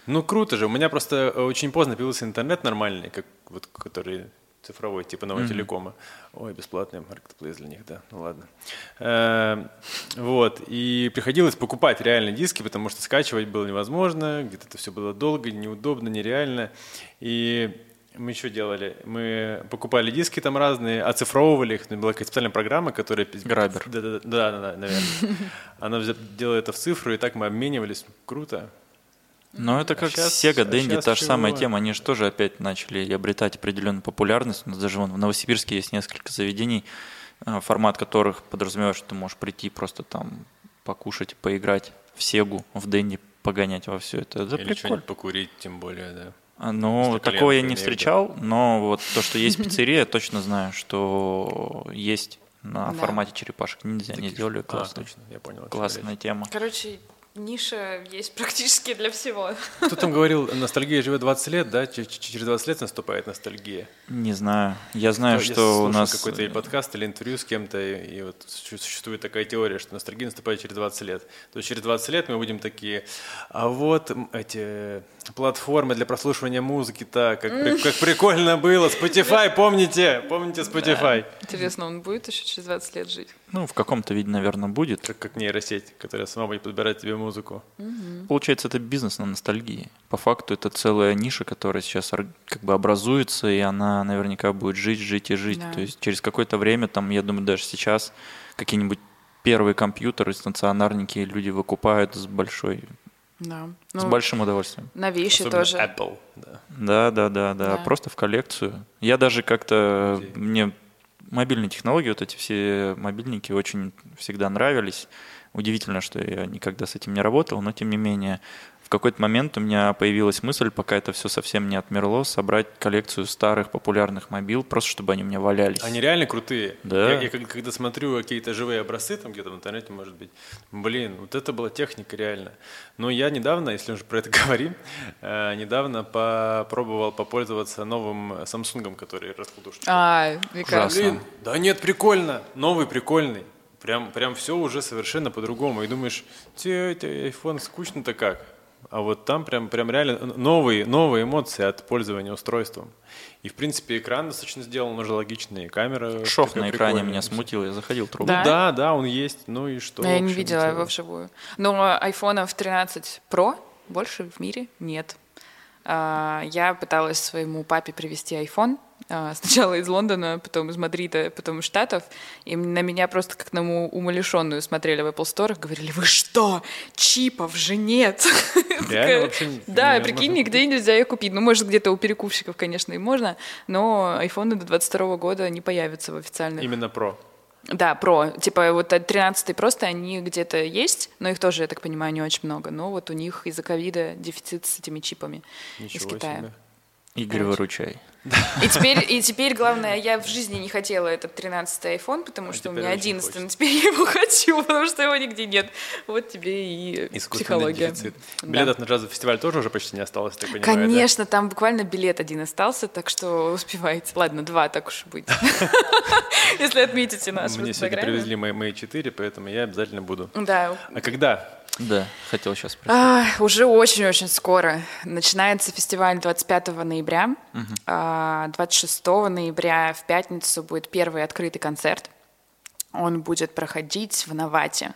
Ну, круто же. У меня просто очень поздно появился интернет нормальный, как вот который цифровой, типа нового mm-hmm. телекома. Ой, бесплатный маркетплейс для них, да, ну ладно. Э, вот, и приходилось покупать реальные диски, потому что скачивать было невозможно, где-то это все было долго, неудобно, нереально. И мы еще делали? Мы покупали диски там разные, оцифровывали их. Была какая-то специальная программа, которая... Грабер. Да, да, да, да, наверное. Она делала это в цифру, и так мы обменивались. Круто. Но это как сейчас, Sega Dendy, а та же самая тема. Они же тоже опять начали обретать определенную популярность. У нас даже вон, в Новосибирске есть несколько заведений, э, формат которых подразумевает, что ты можешь прийти просто там покушать, поиграть в Сегу, в Денди, погонять во все это. Это Или прикольно. покурить, тем более, да. Ну, такого я не встречал, но вот то, что есть пиццерия, точно знаю, что есть на формате черепашек ниндзя. Они сделали классно. А, точно, я понял. Классная тема. Короче, ниша есть практически для всего. Кто там говорил, ностальгия живет 20 лет, да? Через 20 лет наступает ностальгия. Не знаю. Я знаю, Я что у нас... какой-то или подкаст, или интервью с кем-то, и, и вот существует такая теория, что ностальгия наступает через 20 лет. То есть через 20 лет мы будем такие, а вот эти платформы для прослушивания музыки, так, как, при, как прикольно было. Spotify, помните? Помните Spotify? Да. Интересно, он будет еще через 20 лет жить? Ну, в каком-то виде, наверное, будет. Как, как нейросеть, которая сама будет подбирать тебе музыку. Угу. Получается, это бизнес на ностальгии. По факту это целая ниша, которая сейчас как бы образуется, и она наверняка будет жить, жить и жить. Да. То есть через какое-то время, там, я думаю, даже сейчас какие-нибудь первые компьютеры стационарники люди выкупают с большой да. Ну, с большим удовольствием. На вещи Особенно тоже. Apple, да. Да, да, да, да. Просто в коллекцию. Я даже как-то мне мобильные технологии, вот эти все мобильники очень всегда нравились. Удивительно, что я никогда с этим не работал, но тем не менее какой-то момент у меня появилась мысль, пока это все совсем не отмерло, собрать коллекцию старых популярных мобил, просто чтобы они у меня валялись. Они реально крутые. Да. Я, я когда смотрю какие-то живые образцы, там где-то в интернете, может быть, блин, вот это была техника реально. Но я недавно, если уже про это говорим, э, недавно попробовал попользоваться новым Samsung, который раскладушечка. А, прекрасно. Блин, да нет, прикольно, новый прикольный. Прям, прям все уже совершенно по-другому. И думаешь, те, те, iPhone скучно-то как? А вот там прям, прям реально новые, новые эмоции от пользования устройством. И, в принципе, экран достаточно сделан, уже логичный, камера... Шов на экране меня смутил, я заходил трубу. Да? да, да, он есть, ну и что? Я не видела его вживую. Но айфонов 13 Pro больше в мире нет. А, я пыталась своему папе привезти iPhone, а, сначала из Лондона, потом из Мадрида, потом из Штатов, и на меня просто как на умалишенную смотрели в Apple Store, говорили, вы что, чипов же нет. Реально вообще Да, прикинь, нигде нельзя ее купить. Ну, может, где-то у перекупщиков, конечно, и можно, но айфоны до 22 года не появятся в официальных. Именно Pro. Да, про. Типа вот 13 просто они где-то есть, но их тоже, я так понимаю, не очень много. Но вот у них из-за ковида дефицит с этими чипами Ничего из Китая. Себе. Игорь, выручай. И теперь, и теперь, главное, я в жизни не хотела этот 13-й iPhone, потому а что у меня 11 но теперь я его хочу, потому что его нигде нет. Вот тебе и психология. Дефицит. Да. Билетов на джазовый фестиваль тоже уже почти не осталось, так понимаю, Конечно, да? там буквально билет один остался, так что успевайте. Ладно, два, так уж быть. Если отметите наш Мне сегодня привезли мои 4, поэтому я обязательно буду. Да. А когда? Да, хотел сейчас спросить. А, уже очень-очень скоро. Начинается фестиваль 25 ноября. Угу. А, 26 ноября в пятницу будет первый открытый концерт. Он будет проходить в Навате.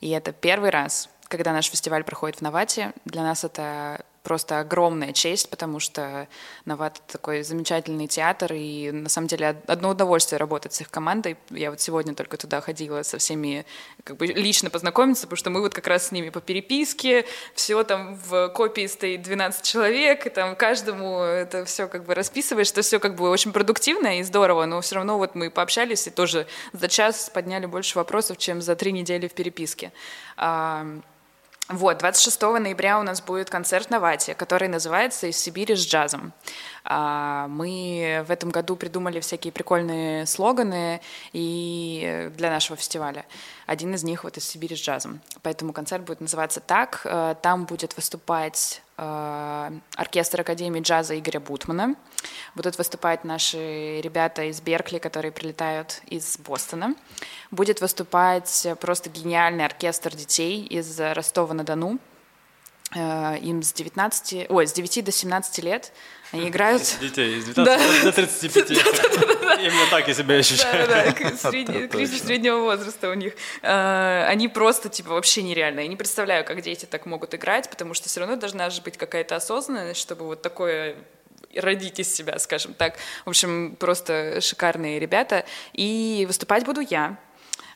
И это первый раз, когда наш фестиваль проходит в Навате. Для нас это просто огромная честь, потому что Новат такой замечательный театр, и на самом деле одно удовольствие работать с их командой. Я вот сегодня только туда ходила со всеми, как бы лично познакомиться, потому что мы вот как раз с ними по переписке, все там в копии стоит 12 человек, и там каждому это все как бы расписываешь, что все как бы очень продуктивно и здорово, но все равно вот мы пообщались и тоже за час подняли больше вопросов, чем за три недели в переписке. Вот, 26 ноября у нас будет концерт на Вате, который называется «Из Сибири с джазом». А, мы в этом году придумали всякие прикольные слоганы и для нашего фестиваля. Один из них вот «Из Сибири с джазом». Поэтому концерт будет называться так. Э, там будет выступать оркестр Академии джаза Игоря Бутмана. Будут выступать наши ребята из Беркли, которые прилетают из Бостона. Будет выступать просто гениальный оркестр детей из Ростова-на-Дону. Э, им с 19, ой, с 9 до 17 лет. Они играют... Детей, с 19 до 35. Именно так я себя ощущаю. Да, да, кризис среднего возраста у них. Э, они просто, типа, вообще нереальные. Я не представляю, как дети так могут играть, потому что все равно должна же быть какая-то осознанность, чтобы вот такое родить из себя, скажем так. В общем, просто шикарные ребята. И выступать буду я.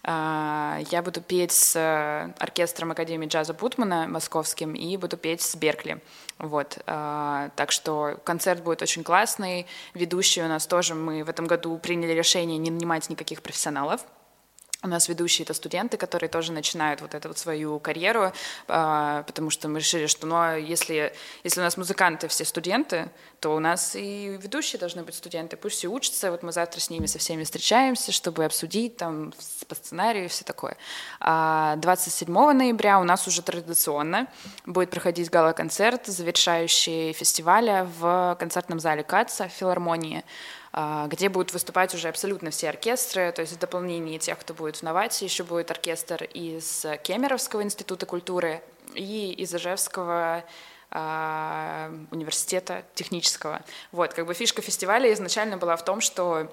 А, я буду петь с э, оркестром Академии джаза Бутмана московским и буду петь с Беркли. Вот. А, так что концерт будет очень классный. Ведущие у нас тоже. Мы в этом году приняли решение не нанимать никаких профессионалов. У нас ведущие это студенты, которые тоже начинают вот эту вот свою карьеру, а, потому что мы решили, что ну, а если, если у нас музыканты все студенты, то у нас и ведущие должны быть студенты, пусть все учатся, вот мы завтра с ними со всеми встречаемся, чтобы обсудить там по сценарию и все такое. А 27 ноября у нас уже традиционно будет проходить гала-концерт, завершающий фестиваля в концертном зале КАЦа в филармонии. А, где будут выступать уже абсолютно все оркестры, то есть в дополнение тех, кто будет в Новате, еще будет оркестр из Кемеровского института культуры и из Ижевского а, университета технического. Вот, как бы фишка фестиваля изначально была в том, что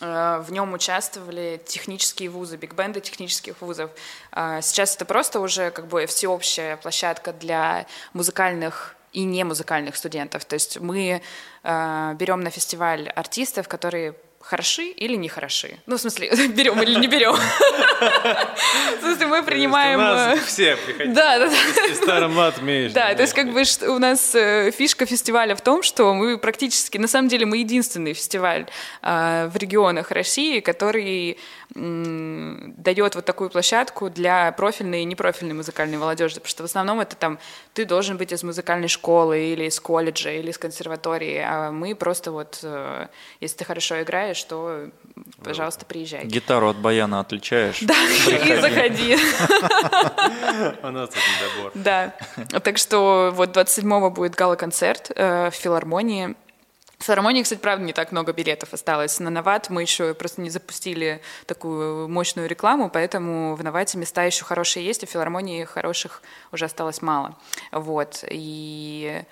а, в нем участвовали технические вузы, биг-бенды технических вузов. Сейчас это просто уже как бы всеобщая площадка для музыкальных и не музыкальных студентов. То есть мы э, берем на фестиваль артистов, которые хороши или не хороши. Ну, в смысле, берем или не берем. В смысле, мы принимаем... Э, все приходят. Да, да, да. Старый мат умеешь. Да, то есть как бы у нас э, фишка фестиваля в том, что мы практически, на самом деле, мы единственный фестиваль э, в регионах России, который дает вот такую площадку для профильной и непрофильной музыкальной молодежи, потому что в основном это там ты должен быть из музыкальной школы или из колледжа или из консерватории, а мы просто вот, если ты хорошо играешь, что, пожалуйста, приезжай. Гитару от баяна отличаешь? Да, и заходи. У нас это добор. Да, так что вот 27-го будет гала-концерт э, в филармонии. В филармонии, кстати, правда, не так много билетов осталось. На Новат мы еще просто не запустили такую мощную рекламу, поэтому в Новате места еще хорошие есть, а в филармонии хороших уже осталось мало. Вот, и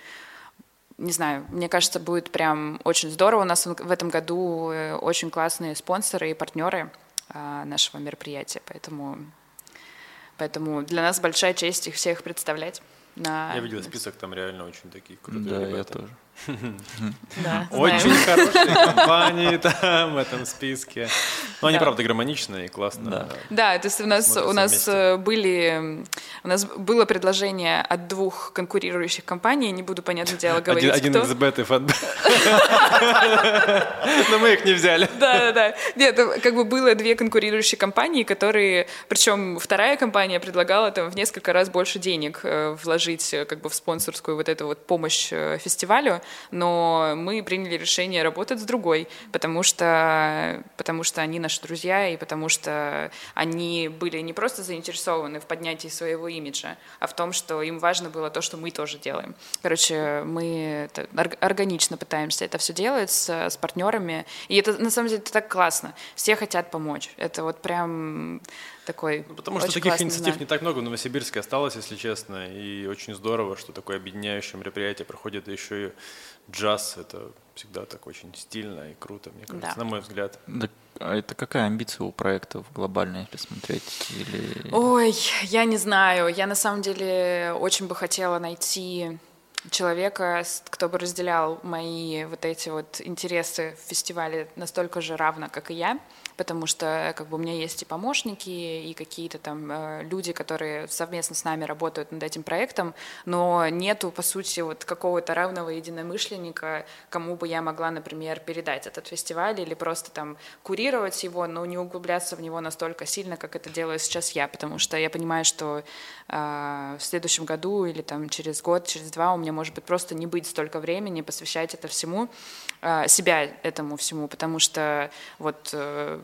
не знаю, мне кажется, будет прям очень здорово. У нас в этом году э, очень классные спонсоры и партнеры а, нашего мероприятия, поэтому, поэтому для нас большая честь их всех представлять. На... Я видел список, там реально очень такие крутые да, ребята. я тоже. Да, Очень хорошие компании там в этом списке. Но они, правда, гармоничные и классно. Да, то есть у нас, у нас э, были, у нас было предложение от двух конкурирующих компаний, не буду, понятное дело, говорить, Один, кто. из бет и Но мы их не взяли. Да, да, да. Нет, как бы было две конкурирующие компании, которые, причем вторая компания предлагала там в несколько раз больше денег э, вложить э, как бы в спонсорскую вот эту вот помощь фестивалю, но мы приняли решение работать с другой, потому что, потому что они наши друзья, и потому что они были не просто заинтересованы в поднятии своего имиджа, а в том, что им важно было то, что мы тоже делаем. Короче, мы органично пытаемся это все делать с, с партнерами, и это на самом деле это так классно. Все хотят помочь. Это вот прям такой ну, Потому что таких инициатив знак. не так много в Новосибирске осталось, если честно, и очень здорово, что такое объединяющее мероприятие проходит еще и джаз. Это всегда так очень стильно и круто, мне кажется, да. на мой взгляд. Да, а это какая амбиция у проектов глобальная, если смотреть? Или... Ой, я не знаю. Я на самом деле очень бы хотела найти человека, кто бы разделял мои вот эти вот интересы в фестивале настолько же равно, как и я потому что как бы у меня есть и помощники, и какие-то там э, люди, которые совместно с нами работают над этим проектом, но нету, по сути, вот какого-то равного единомышленника, кому бы я могла, например, передать этот фестиваль или просто там курировать его, но не углубляться в него настолько сильно, как это делаю сейчас я, потому что я понимаю, что э, в следующем году или там через год, через два у меня может быть просто не быть столько времени посвящать это всему, э, себя этому всему, потому что вот э,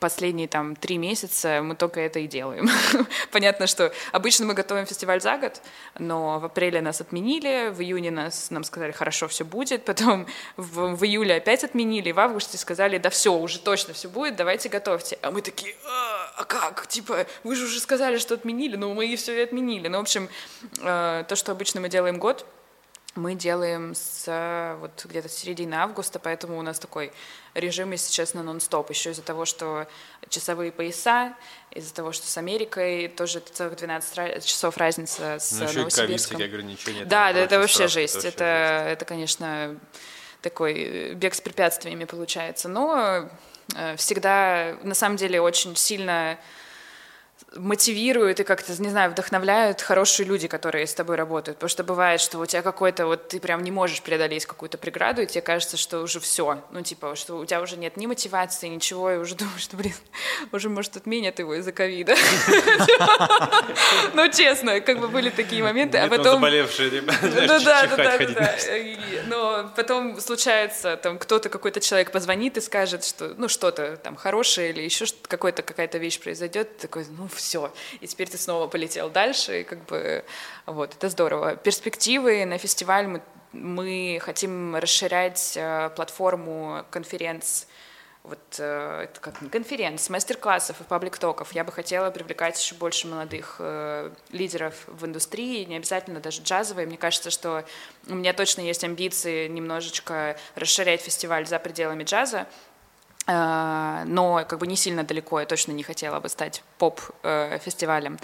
последние там три месяца мы только это и делаем. Понятно, что обычно мы готовим фестиваль за год, но в апреле нас отменили, в июне нас, нам сказали, хорошо, все будет, потом в, в июле опять отменили, в августе сказали, да все, уже точно все будет, давайте готовьте. А мы такие, а, а как? Типа, вы же уже сказали, что отменили, но мы и все и отменили. Ну, в общем, э, то, что обычно мы делаем год, мы делаем с вот где-то середины августа, поэтому у нас такой режим, если честно, нон-стоп. Еще из-за того, что часовые пояса, из-за того, что с Америкой тоже целых 12 часов разница с ну, Новосибирском. ограничения. Да, да, это вообще жесть. Это, это, это, конечно, такой бег с препятствиями получается. Но э, всегда, на самом деле, очень сильно мотивируют и как-то, не знаю, вдохновляют хорошие люди, которые с тобой работают. Потому что бывает, что у тебя какой-то, вот ты прям не можешь преодолеть какую-то преграду, и тебе кажется, что уже все. Ну, типа, что у тебя уже нет ни мотивации, ничего, и уже думаешь, что, блин, уже, может, отменят его из-за ковида. Ну, честно, как бы были такие моменты. А потом... заболевшие, Ну да, да, да, да. Но потом случается, там, кто-то, какой-то человек позвонит и скажет, что, ну, что-то там хорошее или еще какая-то вещь произойдет, такой, ну, все, и теперь ты снова полетел дальше, и как бы вот, это здорово. Перспективы на фестиваль мы, мы хотим расширять э, платформу конференц вот э, это как не конференц, мастер-классов и паблик-токов. Я бы хотела привлекать еще больше молодых э, лидеров в индустрии, не обязательно даже джазовые. Мне кажется, что у меня точно есть амбиции немножечко расширять фестиваль за пределами джаза, но как бы не сильно далеко, я точно не хотела бы стать поп-фестивалем.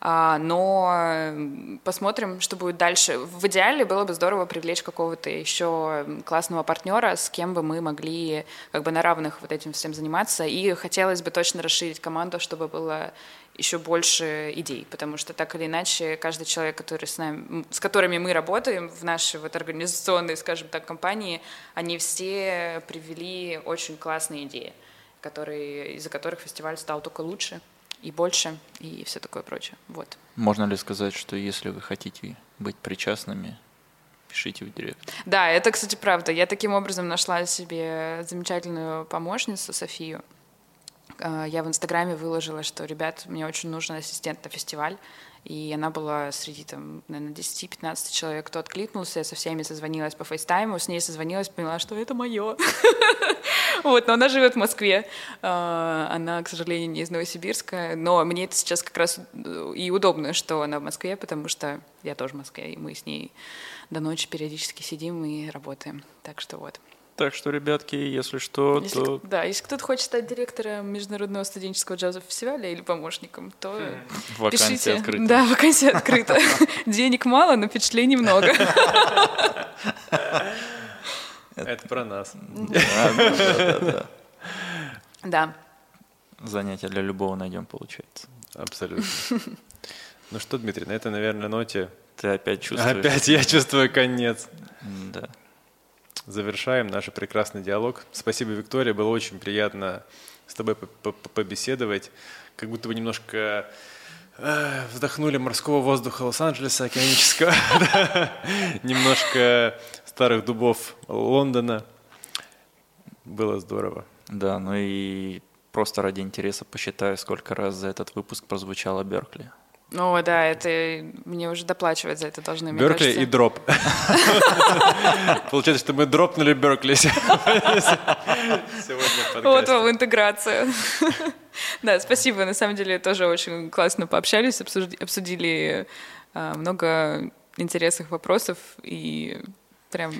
А, но посмотрим, что будет дальше. В идеале было бы здорово привлечь какого-то еще классного партнера, с кем бы мы могли как бы на равных вот этим всем заниматься. И хотелось бы точно расширить команду, чтобы было еще больше идей, потому что так или иначе каждый человек, который с, нами, с которыми мы работаем в нашей вот организационной, скажем так, компании, они все привели очень классные идеи, которые, из-за которых фестиваль стал только лучше и больше, и все такое прочее. Вот. Можно ли сказать, что если вы хотите быть причастными, пишите в директ. Да, это, кстати, правда. Я таким образом нашла себе замечательную помощницу Софию, а, я в Инстаграме выложила, что, ребят, мне очень нужен ассистент на фестиваль, и она была среди, там, наверное, 10-15 человек, кто откликнулся, я со всеми созвонилась по фейстайму, с ней созвонилась, поняла, что это мое. Вот, но она живет в Москве. А, она, к сожалению, не из Новосибирска, но мне это сейчас как раз и удобно, что она в Москве, потому что я тоже в Москве, и мы с ней до ночи периодически сидим и работаем. Так что вот. Так что, ребятки, если что, если, то... Да, если кто-то хочет стать директором Международного студенческого джазового фестиваля или помощником, то вакансия пишите. Открыта. Да, вакансия открыта. Денег мало, но впечатлений много. Это про нас. Да. Занятие для любого найдем, получается. Абсолютно. Ну что, Дмитрий, на этой, наверное, ноте... Ты опять чувствуешь... Опять я чувствую конец. Да завершаем наш прекрасный диалог. Спасибо, Виктория, было очень приятно с тобой побеседовать. Как будто бы немножко э, вздохнули морского воздуха Лос-Анджелеса океанического, немножко старых дубов Лондона. Было здорово. Да, ну и просто ради интереса посчитаю, сколько раз за этот выпуск прозвучало Беркли. О, да, это мне уже доплачивать за это должны, Беркли кажется. и дроп. Получается, что мы дропнули Беркли сегодня Вот вам интеграция. Да, спасибо. На самом деле тоже очень классно пообщались, обсудили а, много интересных вопросов и прям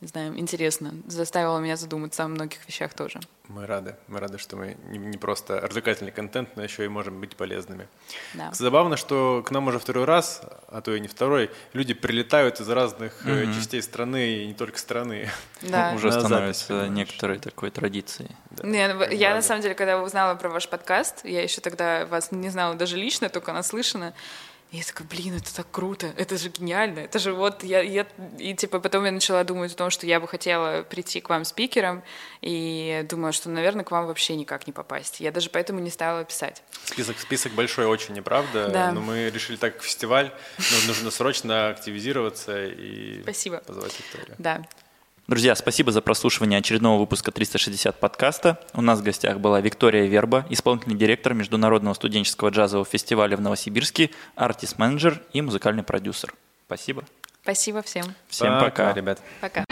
не знаю, интересно. Заставило меня задуматься о многих вещах тоже. Мы рады. Мы рады, что мы не, просто развлекательный контент, но еще и можем быть полезными. Да. Забавно, что к нам уже второй раз, а то и не второй, люди прилетают из разных угу. частей страны и не только страны. Да. Уже становится некоторой такой традицией. Да. Не, ну, я на самом деле, когда узнала про ваш подкаст, я еще тогда вас не знала даже лично, только наслышана. И я такая, блин, это так круто, это же гениально, это же вот я, я... И типа потом я начала думать о том, что я бы хотела прийти к вам спикером, и думаю, что, наверное, к вам вообще никак не попасть. Я даже поэтому не стала писать. Список, список большой очень, неправда? Да. Но мы решили так, фестиваль, нужно срочно активизироваться и Спасибо. позвать Викторию. Да. Друзья, спасибо за прослушивание очередного выпуска 360 подкаста. У нас в гостях была Виктория Верба, исполнительный директор Международного студенческого джазового фестиваля в Новосибирске, артист-менеджер и музыкальный продюсер. Спасибо. Спасибо всем. Всем пока, пока ребят. Пока.